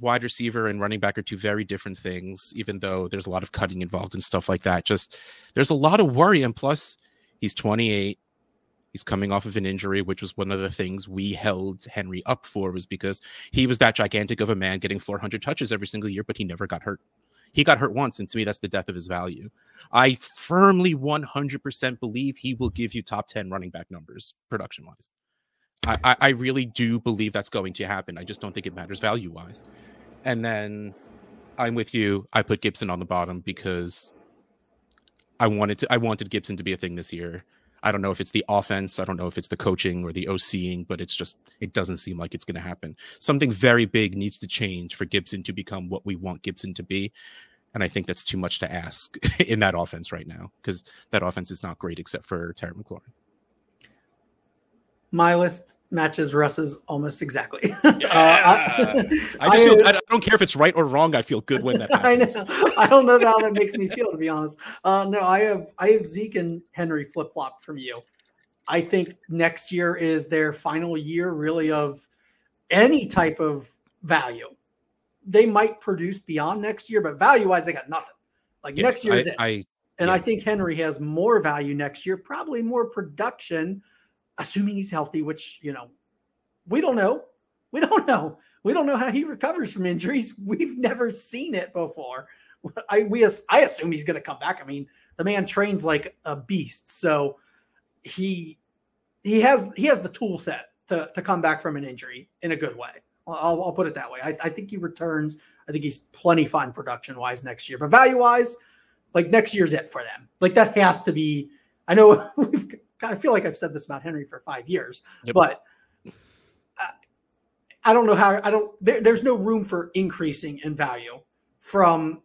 S2: wide receiver and running back are two very different things, even though there's a lot of cutting involved and stuff like that. Just there's a lot of worry. And plus, he's 28. He's coming off of an injury, which was one of the things we held Henry up for, was because he was that gigantic of a man getting 400 touches every single year, but he never got hurt. He got hurt once, and to me, that's the death of his value. I firmly 100% believe he will give you top 10 running back numbers production wise. I, I, really do believe that's going to happen. I just don't think it matters value wise. And then I'm with you. I put Gibson on the bottom because I wanted to I wanted Gibson to be a thing this year. I don't know if it's the offense, I don't know if it's the coaching or the OCing, but it's just it doesn't seem like it's going to happen. Something very big needs to change for Gibson to become what we want Gibson to be. And I think that's too much to ask in that offense right now because that offense is not great except for Terry McLaurin.
S3: My list matches Russ's almost exactly.
S2: Yeah. I just feel I, don't care if it's right or wrong. I feel good when that happens.
S3: I know. I don't know how that makes me feel to be honest. Uh, no, I have I have Zeke and Henry flip flop from you. I think next year is their final year, really, of any type of value. They might produce beyond next year, but value wise, they got nothing. Like yes, next year is it.
S2: I,
S3: and
S2: yeah.
S3: I think Henry has more value next year, probably more production, assuming he's healthy, which, you know, we don't know. We don't know. We don't know how he recovers from injuries. We've never seen it before. I we I assume he's going to come back. I mean, the man trains like a beast, so he he has he has the tool set to to come back from an injury in a good way. I'll, I'll put it that way. I, I think he returns. I think he's plenty fine production wise next year, but value wise, like next year's it for them. Like that has to be. I know we've. I feel like I've said this about Henry for five years, yep. but I don't know how. I don't. There, there's no room for increasing in value from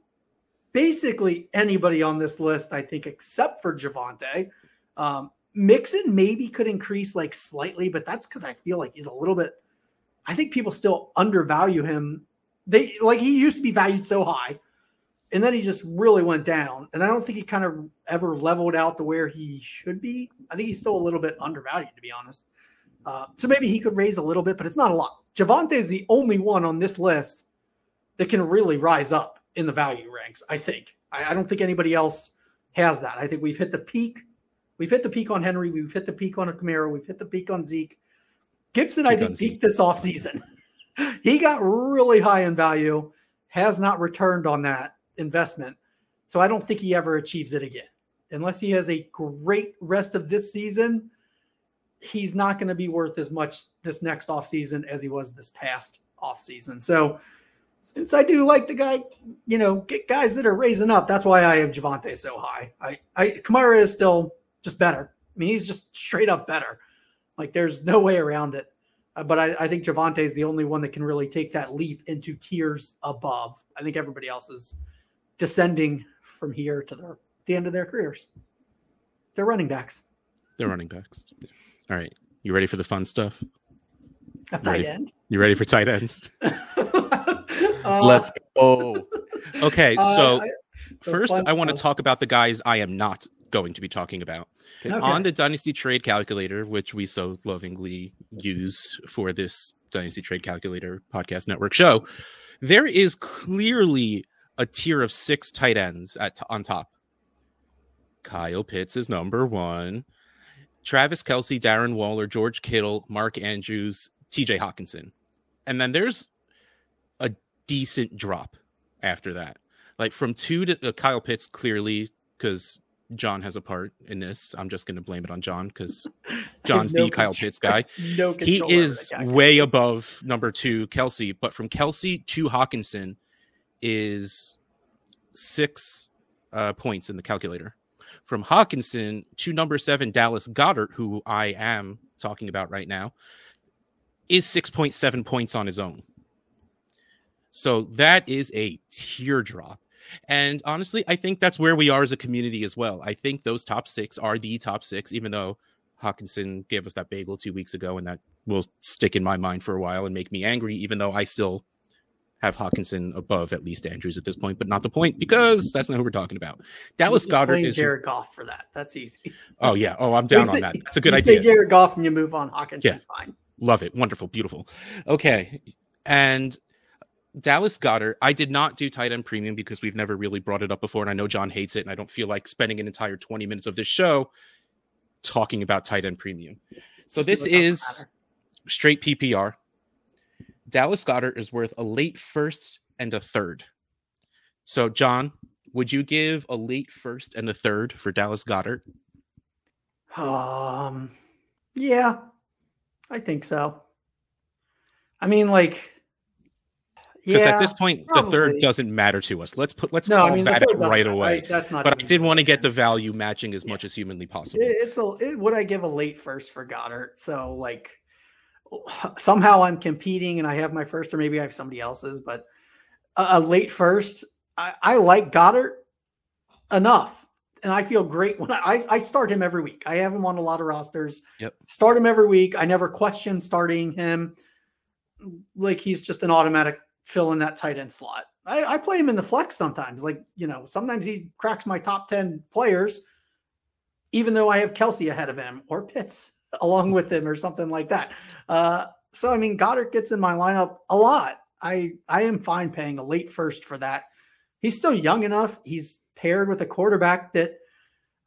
S3: basically anybody on this list. I think except for Javonte. Um, Mixon maybe could increase like slightly, but that's because I feel like he's a little bit. I think people still undervalue him. They like he used to be valued so high, and then he just really went down. And I don't think he kind of ever leveled out to where he should be. I think he's still a little bit undervalued, to be honest. Uh, so maybe he could raise a little bit, but it's not a lot. Javonte is the only one on this list that can really rise up in the value ranks. I think. I, I don't think anybody else has that. I think we've hit the peak We've hit the peak on Henry. We've hit the peak on a Kamara. We've hit the peak on Zeke. Gibson, peak I think, peaked this offseason. he got really high in value, has not returned on that investment. So I don't think he ever achieves it again. Unless he has a great rest of this season, he's not going to be worth as much this next offseason as he was this past offseason. So since I do like the guy, you know, get guys that are raising up, that's why I have Javonte so high. I, I Kamara is still just better. I mean, he's just straight up better. Like there's no way around it. Uh, but I, I, think Javonte is the only one that can really take that leap into tiers above. I think everybody else is descending from here to their, the end of their careers. They're running backs.
S2: They're running backs. All right. You ready for the fun stuff?
S3: A tight ready? end.
S2: You ready for tight ends?
S4: uh, Let's go.
S2: Okay, so uh, I, first I want to talk about the guys I am not going to be talking about. Okay. On the Dynasty Trade Calculator, which we so lovingly use for this Dynasty Trade Calculator podcast network show, there is clearly a tier of six tight ends at on top. Kyle Pitts is number one. Travis Kelce, Darren Waller, George Kittle, Mark Andrews, TJ Hockenson. And then there's a decent drop after that. Like from two to uh, Kyle Pitts, clearly, because John has a part in this. I'm just going to blame it on John because John's no the Kyle Pitts guy.
S3: no
S2: he is way above number two, Kelce. But from Kelce to Hockenson is six uh, points in the calculator. From Hockenson to number seven, Dallas Goedert, who I am talking about right now, is 6.7 points on his own. So that is a teardrop and honestly, I think that's where we are as a community as well. I think those top six are the top six, even though Hockenson gave us that bagel two weeks ago, and that will stick in my mind for a while and make me angry, even though I still have Hockenson above at least Andrews at this point, but not the point because that's not who we're talking about. Dallas Goedert is
S3: Jared Goff for that. That's easy.
S2: Oh yeah. Oh, I'm down say, on that. That's a good idea.
S3: Say Jared Goff and you move on. Hockenson, yeah. fine.
S2: Love it. Wonderful. Beautiful. Okay. And Dallas Goedert, I did not do tight end premium because we've never really brought it up before. And I know John hates it. And I don't feel like spending an entire 20 minutes of this show talking about tight end premium. So this is straight PPR. Dallas Goedert is worth a late first and a third. So, John, would you give a late first and a third for Dallas Goedert?
S3: Um, yeah, I think so. I mean, like,
S2: because yeah, at this point probably. the third doesn't matter to us. Let's put let's no, call I mean, that out right away.
S3: I, that's not.
S2: But I did want to get the value matching as yeah. much as humanly possible.
S3: It, it's a. It, would I give a late first for Goedert? So like somehow I'm competing and I have my first, or maybe I have somebody else's, but a, a late first. I, I like Goedert enough and I feel great when I, I start him every week. I have him on a lot of rosters.
S2: Yep.
S3: Start him every week. I never question starting him. Like he's just an automatic fill in that tight end slot. I, I play him in the flex sometimes. Like, you know, sometimes he cracks my top 10 players, even though I have Kelce ahead of him or Pitts along with him or something like that. Uh, so I mean Goedert gets in my lineup a lot. I I am fine paying a late first for that. He's still young enough. He's paired with a quarterback that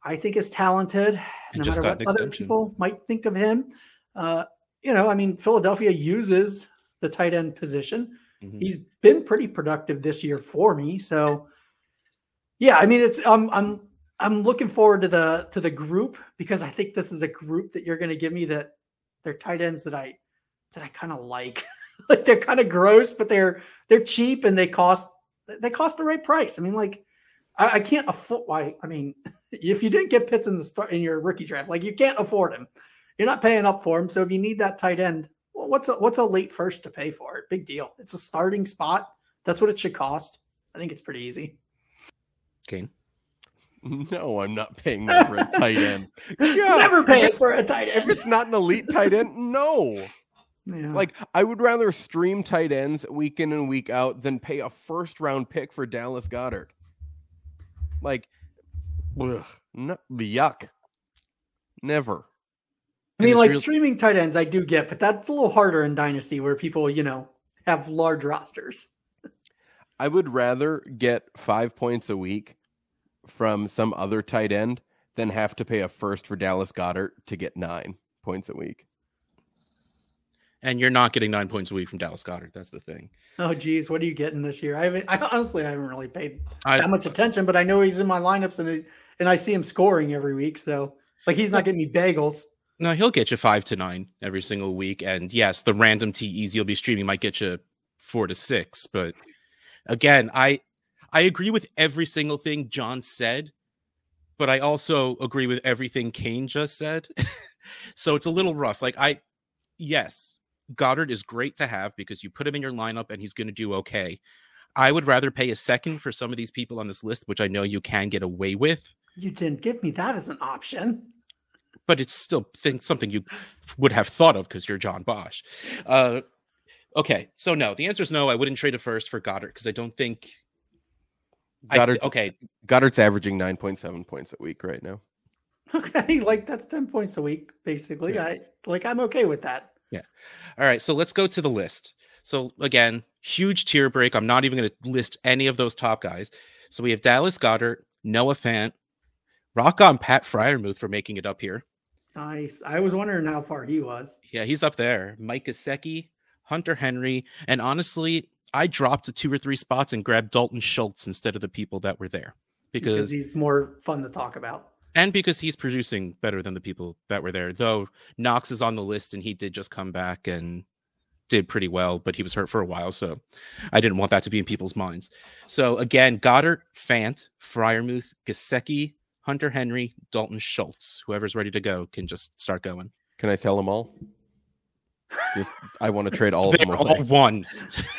S3: I think is talented, no matter what other people might think of him. Uh, you know, I mean, Philadelphia uses the tight end position. Mm-hmm. He's been pretty productive this year for me. So, yeah, I mean, it's I'm I'm I'm looking forward to the to the group because I think this is a group that you're going to give me that they're tight ends that I that I kind of like. like they're kind of gross, but they're they're cheap and they cost they cost the right price. I mean, like I, I can't afford. Why? I mean, if you didn't get Pitts in the start in your rookie draft, like you can't afford him. You're not paying up for him. So if you need that tight end, well, what's a what's a late first to pay for it? Big deal. It's a starting spot. That's what it should cost. I think it's pretty easy.
S2: Kane.
S4: No, I'm not paying for a tight end.
S3: Yeah. Never pay it for a tight end.
S4: If it's not an elite tight end, no. Yeah. Like I would rather stream tight ends week in and week out than pay a first round pick for Dallas Goedert. Like, ugh, no, yuck. Never.
S3: I mean, like real- streaming tight ends, I do get, but that's a little harder in Dynasty where people, you know, have large rosters.
S4: I would rather get five points a week from some other tight end than have to pay a first for Dallas Goedert to get nine points a week
S2: and you're not getting nine points a week from Dallas Goedert. That's the thing.
S3: Oh, geez, what are you getting this year? I haven't. I honestly I haven't really paid I, that much attention, but I know he's in my lineups and it, and I see him scoring every week. So like he's not getting me bagels.
S2: No, he'll get you five to nine every single week. And yes, the random TEs you'll be streaming might get you four to six. But again, I I agree with every single thing John said, but I also agree with everything Kane just said. so it's a little rough. Like I yes, Goedert is great to have because you put him in your lineup and he's going to do okay. I would rather pay a second for some of these people on this list, which I know you can get away with.
S3: You didn't give me that as an option.
S2: But it's still think something you would have thought of because you're John Bosch. Uh, okay, so no, the answer is no. I wouldn't trade a first for Goedert because I don't think
S4: Goedert's okay. Goedert's averaging nine point seven points a week right now.
S3: Okay, like that's ten points a week, basically. Yeah. I like I'm okay with that.
S2: Yeah. All right. So let's go to the list. So again, huge tier break. I'm not even going to list any of those top guys. So we have Dallas Goedert, Noah Fant, rock on Pat Freiermuth for making it up here.
S3: Nice. I was wondering how far he was.
S2: Yeah, he's up there. Mike Gesicki, Hunter Henry, and honestly, I dropped to two or three spots and grabbed Dalton Schultz instead of the people that were there because, because
S3: he's more fun to talk about
S2: and because he's producing better than the people that were there. Though Knox is on the list and he did just come back and did pretty well, but he was hurt for a while, so I didn't want that to be in people's minds. So again, Goedert, Fant, Freiermuth, Gesicki, Hunter Henry, Dalton Schultz. Whoever's ready to go can just start going.
S4: Can I tell them all? Just, I want to trade all of them.
S2: All one.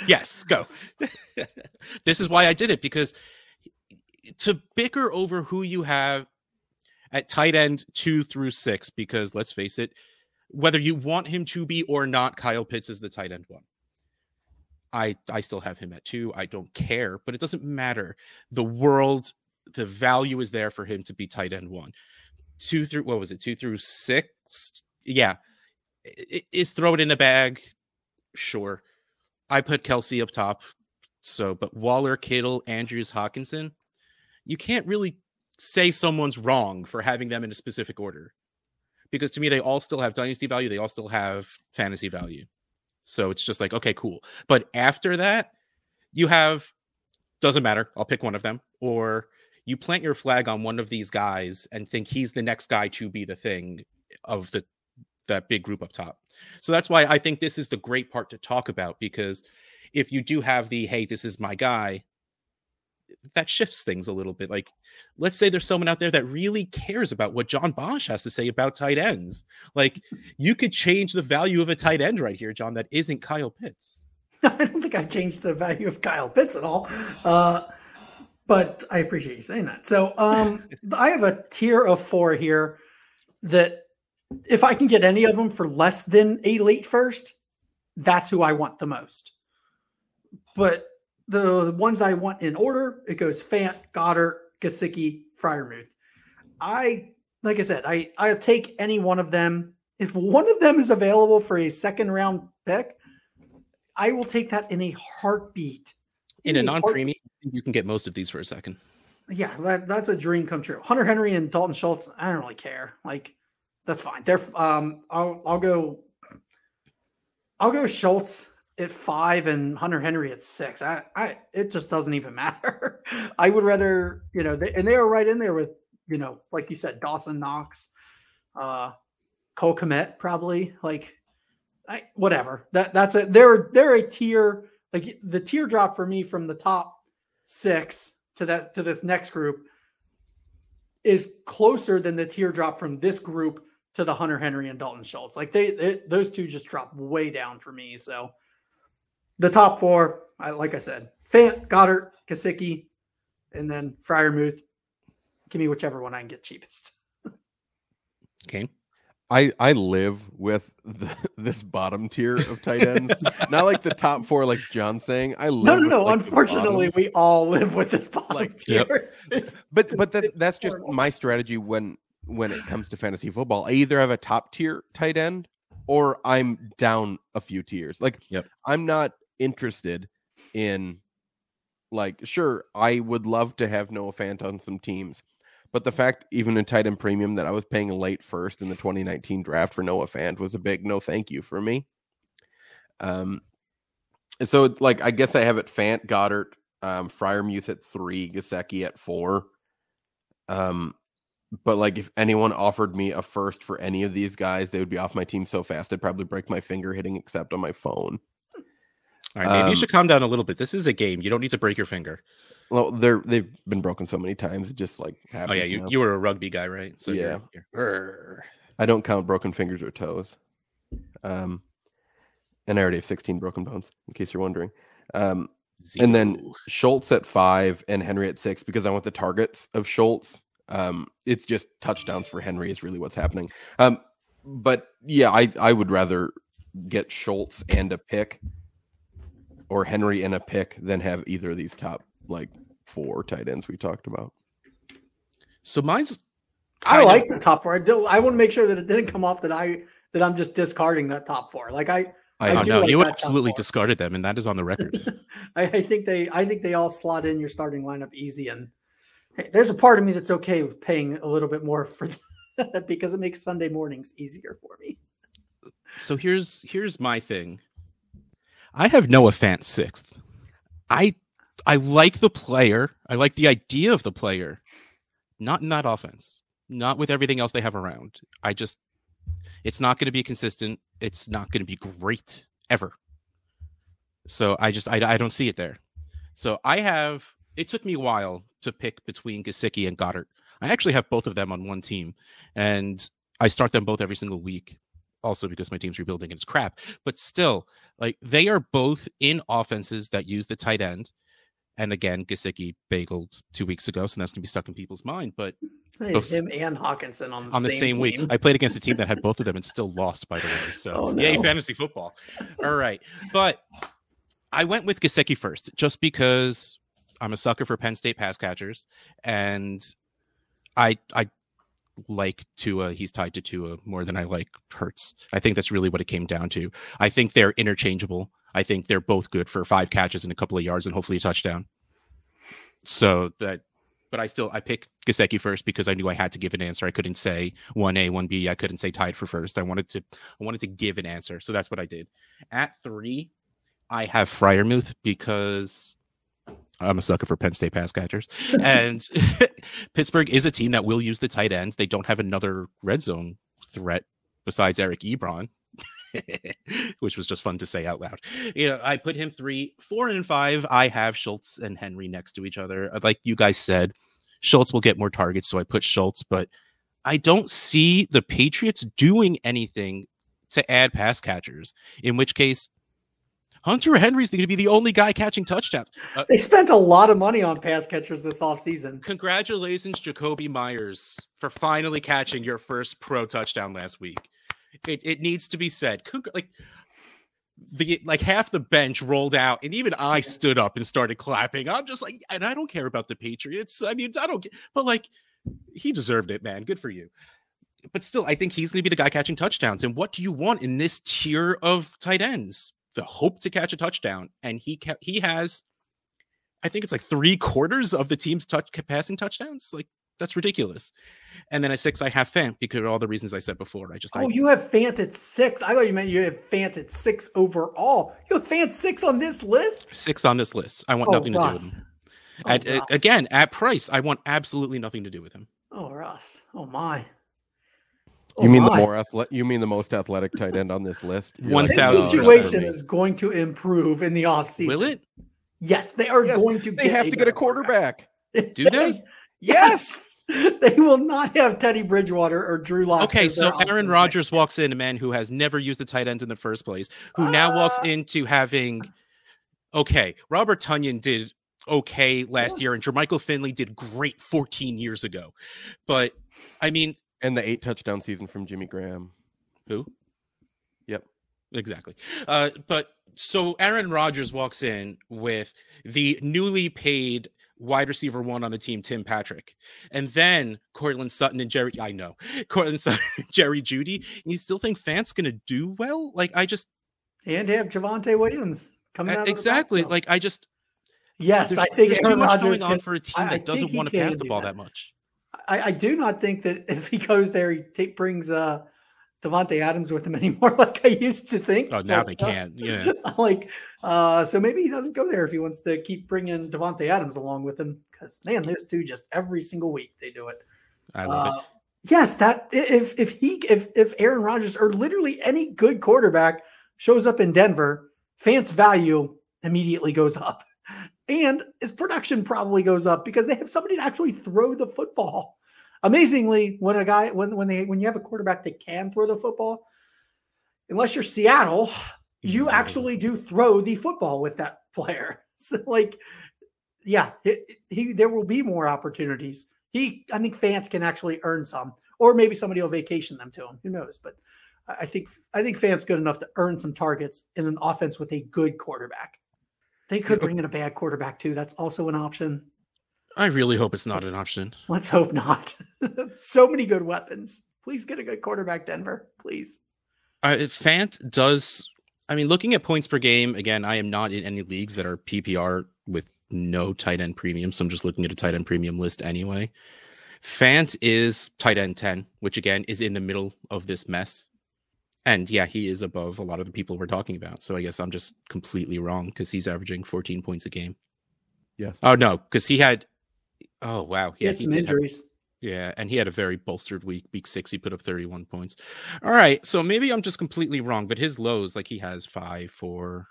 S2: yes, go. this is why I did it because to bicker over who you have at tight end two through six, because let's face it, whether you want him to be or not, Kyle Pitts is the tight end one. I I still have him at two. I don't care, but it doesn't matter. The world, the value is there for him to be tight end one. Two through what was it? Two through six? Yeah. Is throw it in a bag. Sure. I put Kelce up top. So, but Waller, Kittle, Andrews, Hockenson, you can't really say someone's wrong for having them in a specific order because to me they all still have dynasty value they all still have fantasy value so it's just like okay cool but after that you have doesn't matter i'll pick one of them or you plant your flag on one of these guys and think he's the next guy to be the thing of the that big group up top so that's why i think this is the great part to talk about because if you do have the hey this is my guy that shifts things a little bit. Like, let's say there's someone out there that really cares about what John Bosch has to say about tight ends. Like, you could change the value of a tight end right here, John, that isn't Kyle Pitts.
S3: I don't think I changed the value of Kyle Pitts at all. Uh, but I appreciate you saying that. So um I have a tier of four here that if I can get any of them for less than a late first, that's who I want the most. But the ones I want in order, it goes Fant, Goedert, Gesicki, Freiermuth. I like I said, I I'll take any one of them. If one of them is available for a second round pick, I will take that in a heartbeat.
S2: In a non-premium, you can get most of these for a second.
S3: Yeah, that, that's a dream come true. Hunter Henry and Dalton Schultz, I don't really care. Like, that's fine. They're um I'll I'll go I'll go Schultz at five and Hunter Henry at six. I I it just doesn't even matter. I would rather, you know, they, and they are right in there with, you know, like you said, Dawson Knox, uh Cole Kmet probably. Like I whatever. That that's a they're they're a tier like the teardrop for me from the top six to that to this next group is closer than the teardrop from this group to the Hunter Henry and Dalton Schultz. Like they, they those two just drop way down for me. So the top four, I like I said, Fant, Goedert, Gesicki, and then Freiermuth. Give me whichever one I can get cheapest.
S2: Okay.
S4: I I live with the, this bottom tier of tight ends, not like the top four, like John's saying. I live.
S3: No, no,
S4: with,
S3: no.
S4: like,
S3: Unfortunately, we all live with this bottom
S4: Like,
S3: tier.
S2: yep.
S3: It's-
S4: but but that,
S3: it's
S4: that's just my strategy when when it comes to fantasy football. I either have a top tier tight end or I'm down a few tiers. Like
S2: Yep.
S4: I'm not interested in like sure I would love to have Noah Fant on some teams. But the fact even in tight end premium that I was paying late first in the 2019 draft for Noah Fant was a big no thank you for me. Um so like I guess I have it Fant, Goedert, um, Freiermuth at three, Gesicki at four. Um, but like if anyone offered me a first for any of these guys, they would be off my team so fast I'd probably break my finger hitting accept on my phone.
S2: All right. Maybe
S4: Um,
S2: you should calm down a little bit. This is a game. You don't need to break your finger.
S4: Well, they're they've been broken so many times, it just like
S2: Oh yeah, you,
S4: now.
S2: you were a rugby guy, right? So
S4: Yeah.
S2: you're, you're-
S4: I don't count broken fingers or toes. Um, and I already have 16 broken bones, in case you're wondering. Um, And then- Schultz at five and Henry at six because I want the targets of Schultz. Um, it's just touchdowns for Henry is really what's happening. Um, but yeah, I I would rather get Schultz and a pick or Henry and a pick than have either of these top like four tight ends we talked about.
S2: so mine's
S3: I
S2: kind of-
S3: like the top four. I, do, I want to make sure that it didn't come off that I that I'm just discarding that top four. Like I,
S4: I,
S3: I
S2: Oh
S3: do
S2: no,
S3: like
S2: you absolutely discarded them, and that is on the record.
S3: I, I think they I think they all slot in your starting lineup easy. And hey, there's a part of me that's okay with paying a little bit more for that because it makes Sunday mornings easier for me.
S2: so here's here's my thing. I have Noah Fant sixth. I I like the player. I like the idea of the player. Not in that offense. Not with everything else they have around. I just it's not going to be consistent. It's not going to be great ever. So I just I, I don't see it there. So I have it took me a while to pick between Gesicki and Goedert. I actually have both of them on one team and I start them both every single week also because my team's rebuilding and it's crap. But still, like they are both in offenses that use the tight end. And again, Gesicki bageled two weeks ago, so that's gonna be stuck in people's mind. But
S3: Hey,
S2: Bef-
S3: him and Hockenson on the
S2: on the
S3: same,
S2: same, week,
S3: team.
S2: I played against a team that had both of them and still lost, by the way. So
S3: Oh,
S2: yay, fantasy football. All right. But I went with Gesicki first, just because I'm a sucker for Penn State pass catchers, and I I like Tua. He's tied to Tua more than I like Hurts. I think that's really what it came down to. I think they're interchangeable. I think they're both good for five catches and a couple of yards and hopefully a touchdown. So that, but I still I picked Gesicki first because I knew I had to give an answer. I couldn't say one A, one B. I couldn't say tied for first. I wanted to I wanted to give an answer. So that's what I did. At three, I have Freiermuth because I'm a sucker for Penn State pass catchers. And Pittsburgh is a team that will use the tight ends. They don't have another red zone threat besides Eric Ebron. Which was just fun to say out loud. Yeah, I put him three, four, and five. I have Schultz and Henry next to each other. Like you guys said, Schultz will get more targets, so I put Schultz, but I don't see the Patriots doing anything to add pass catchers. In which case, Hunter Henry's going to be the only guy catching touchdowns. Uh,
S3: They spent a lot of money on pass catchers this offseason.
S2: congratulations, Jakobi Meyers, for finally catching your first pro touchdown last week. It, it needs to be said. Like the like half the bench rolled out, and even I stood up and started clapping. I'm just like, and I don't care about the Patriots. I mean, I don't. But like, he deserved it, man. Good for you. But still, I think he's going to be the guy catching touchdowns. And what do you want in this tier of tight ends? The hope to catch a touchdown, and he kept he has I think it's like three quarters of the team's touch passing touchdowns. Like that's ridiculous. And then at six, I have Fant because of all the reasons I said before. I just I,
S3: Oh, you have Fant at six. I thought you meant you had Fant at six overall. You have Fant six on this list?
S2: six on this list. I want
S3: Oh,
S2: nothing to do with him.
S3: Oh,
S2: At, at- again, at price, I want absolutely nothing to do with him.
S3: Oh, Ross. Oh, my.
S4: You mean the more athletic? You mean the most athletic tight end on this list? You're
S2: One
S4: like,
S2: thousand
S3: situation is going to improve in the offseason.
S2: Will it?
S3: Yes, they are
S4: Yes,
S3: going to
S4: They
S3: get
S4: have to get a
S3: better
S4: quarterback.
S2: Do they?
S3: Yes. they will not have Teddy Bridgewater or Drew Lock.
S2: Okay, so Aaron Rodgers walks in, a man who has never used the tight ends in the first place, who now uh,
S3: walks
S2: into having okay. Robert Tonyan did okay last
S3: Yeah.
S2: year, and Jermichael Finley did great 14 years ago. But I mean,
S4: And the eight touchdown season from Jimmy Graham.
S2: who?
S4: Yep.
S2: Exactly. Uh, but so Aaron Rodgers walks in with the newly paid wide receiver one on the team, Tim Patrick, and then Courtland Sutton and Jerry. I know Courtland Sutton, Jerry Jeudy. And you still think Fant's gonna do well? Like I just
S3: and have Javonte Williams coming out. of the
S2: exactly like I just
S3: yes, I think
S2: there's too
S3: Aaron
S2: much
S3: Rodgers
S2: going on
S3: can,
S2: for a team
S3: I- I
S2: that doesn't want to pass the ball
S3: that.
S2: that much.
S3: I, I do not think that if he goes there, he take, brings uh Davante Adams with him anymore, like I used to think.
S2: Oh, now they
S3: uh,
S2: can't. Yeah.
S3: like, uh, so maybe he doesn't go there if he wants to keep bringing Davante Adams along with him. Because man, those two just every single week they do it.
S2: I love it.
S3: Uh, yes, that if if he if if Aaron Rodgers or literally any good quarterback shows up in Denver, Fant's value immediately goes up, and his production probably goes up because they have somebody to actually throw the football. Amazingly, when a guy when when they when you have a quarterback that can throw the football, unless you're Seattle, you
S2: Yeah.
S3: actually do throw the football with that player. So like, yeah, he, he there will be more opportunities. He, I think fans can actually earn some, or maybe somebody will vacation them to him. Who knows? But I I think I think fans good enough to earn some targets in an offense with a good quarterback. They could bring in a bad quarterback too. That's also an option.
S2: I really hope it's not an option.
S3: Let's hope not. so many good weapons. Please get a good quarterback, Denver. Please.
S2: Uh, Fant does. I mean, looking at points per game again, I am not in any leagues that are PPR with no tight end premium, so I'm just looking at a tight end premium list anyway. Fant is tight end ten, which again is in the middle of this mess, and yeah, he is above a lot of the people we're talking about. So I guess I'm just completely wrong because he's averaging 14 points a game.
S4: Yes.
S2: Oh no, because he had. Oh wow,
S3: He
S2: yeah,
S3: had
S2: he
S3: some
S2: did have-
S3: injuries.
S2: yeah, and he had a very bolstered week. Week six, he put up 31 points. All right, so maybe I'm just completely wrong, but his lows, like he has five, four.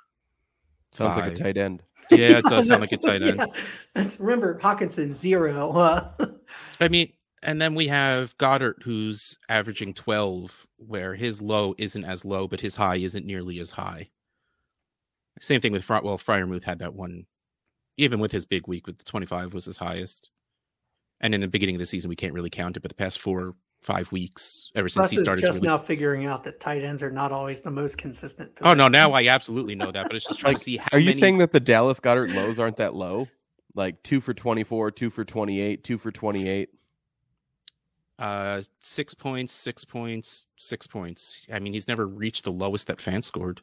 S4: Sounds like a tight end.
S2: Yeah, it does sound like a tight end.
S3: yeah. That's remember Hockenson zero. Uh,
S2: I mean, and then we have Goedert, who's averaging 12, where his low isn't as low, but his high isn't nearly as high. Same thing with Fry. Well, Freiermuth had that one, even with his big week with the 25 was his highest. And in the beginning of the season, we can't really count it, but the past four, five weeks, ever since
S3: Russ
S2: he started to
S3: just
S2: really
S3: now figuring out that tight ends are not always the most consistent.
S2: Oh no, now I absolutely know that, but it's just trying
S4: Like,
S2: to see how
S4: Are you
S2: many.
S4: saying that the Dallas Goedert lows aren't that low? Like two for 24, two for 28, two for 28.
S2: uh six points, six points, six points? I mean, he's never reached the lowest that fan scored.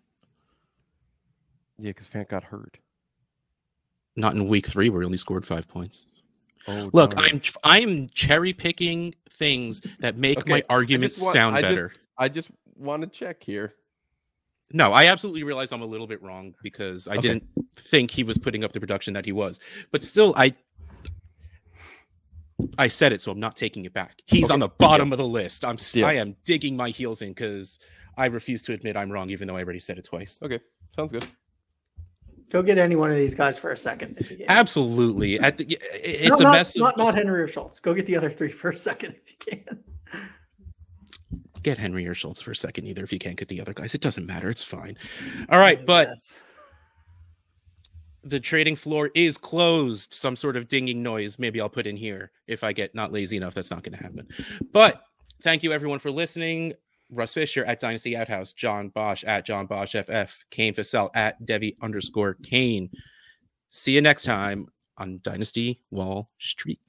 S4: Yeah, because Fant got hurt.
S2: Not in week three, where he only scored five points.
S4: Oh,
S2: Look,
S4: darn.
S2: I'm I'm cherry picking things that make
S4: Okay,
S2: my arguments
S4: want-
S2: sound
S4: I just-
S2: better.
S4: I just want to check here.
S2: No, I absolutely realize I'm a little bit wrong because I
S4: Okay.
S2: didn't think he was putting up the production that he was. But still, I I said it, so I'm not taking it back. He's
S4: Okay.
S2: on the bottom of the list. I'm
S4: Yeah.
S2: I am digging my heels in because I refuse to admit I'm wrong, even though I already said it twice.
S4: Okay, sounds good.
S3: Go get any one of these guys for a second. If you can.
S2: Absolutely. At the, it's
S3: no,
S2: a mess.
S3: Not, not Henry or Schultz. Go get the other three for a second if you can.
S2: get Henry or Schultz for a second either if you can't get the other guys. It doesn't matter. It's fine. All right, but
S3: Yes.
S2: the trading floor is closed. Some sort of dinging noise. Maybe I'll put in here if I get not lazy enough. That's not going to happen. But thank you everyone for listening. Russ Fisher at Dynasty Outhouse, John Bosch at John Bosch FF, Kane Fossell at Devy underscore Kane. See you next time on Dynasty Wall Street.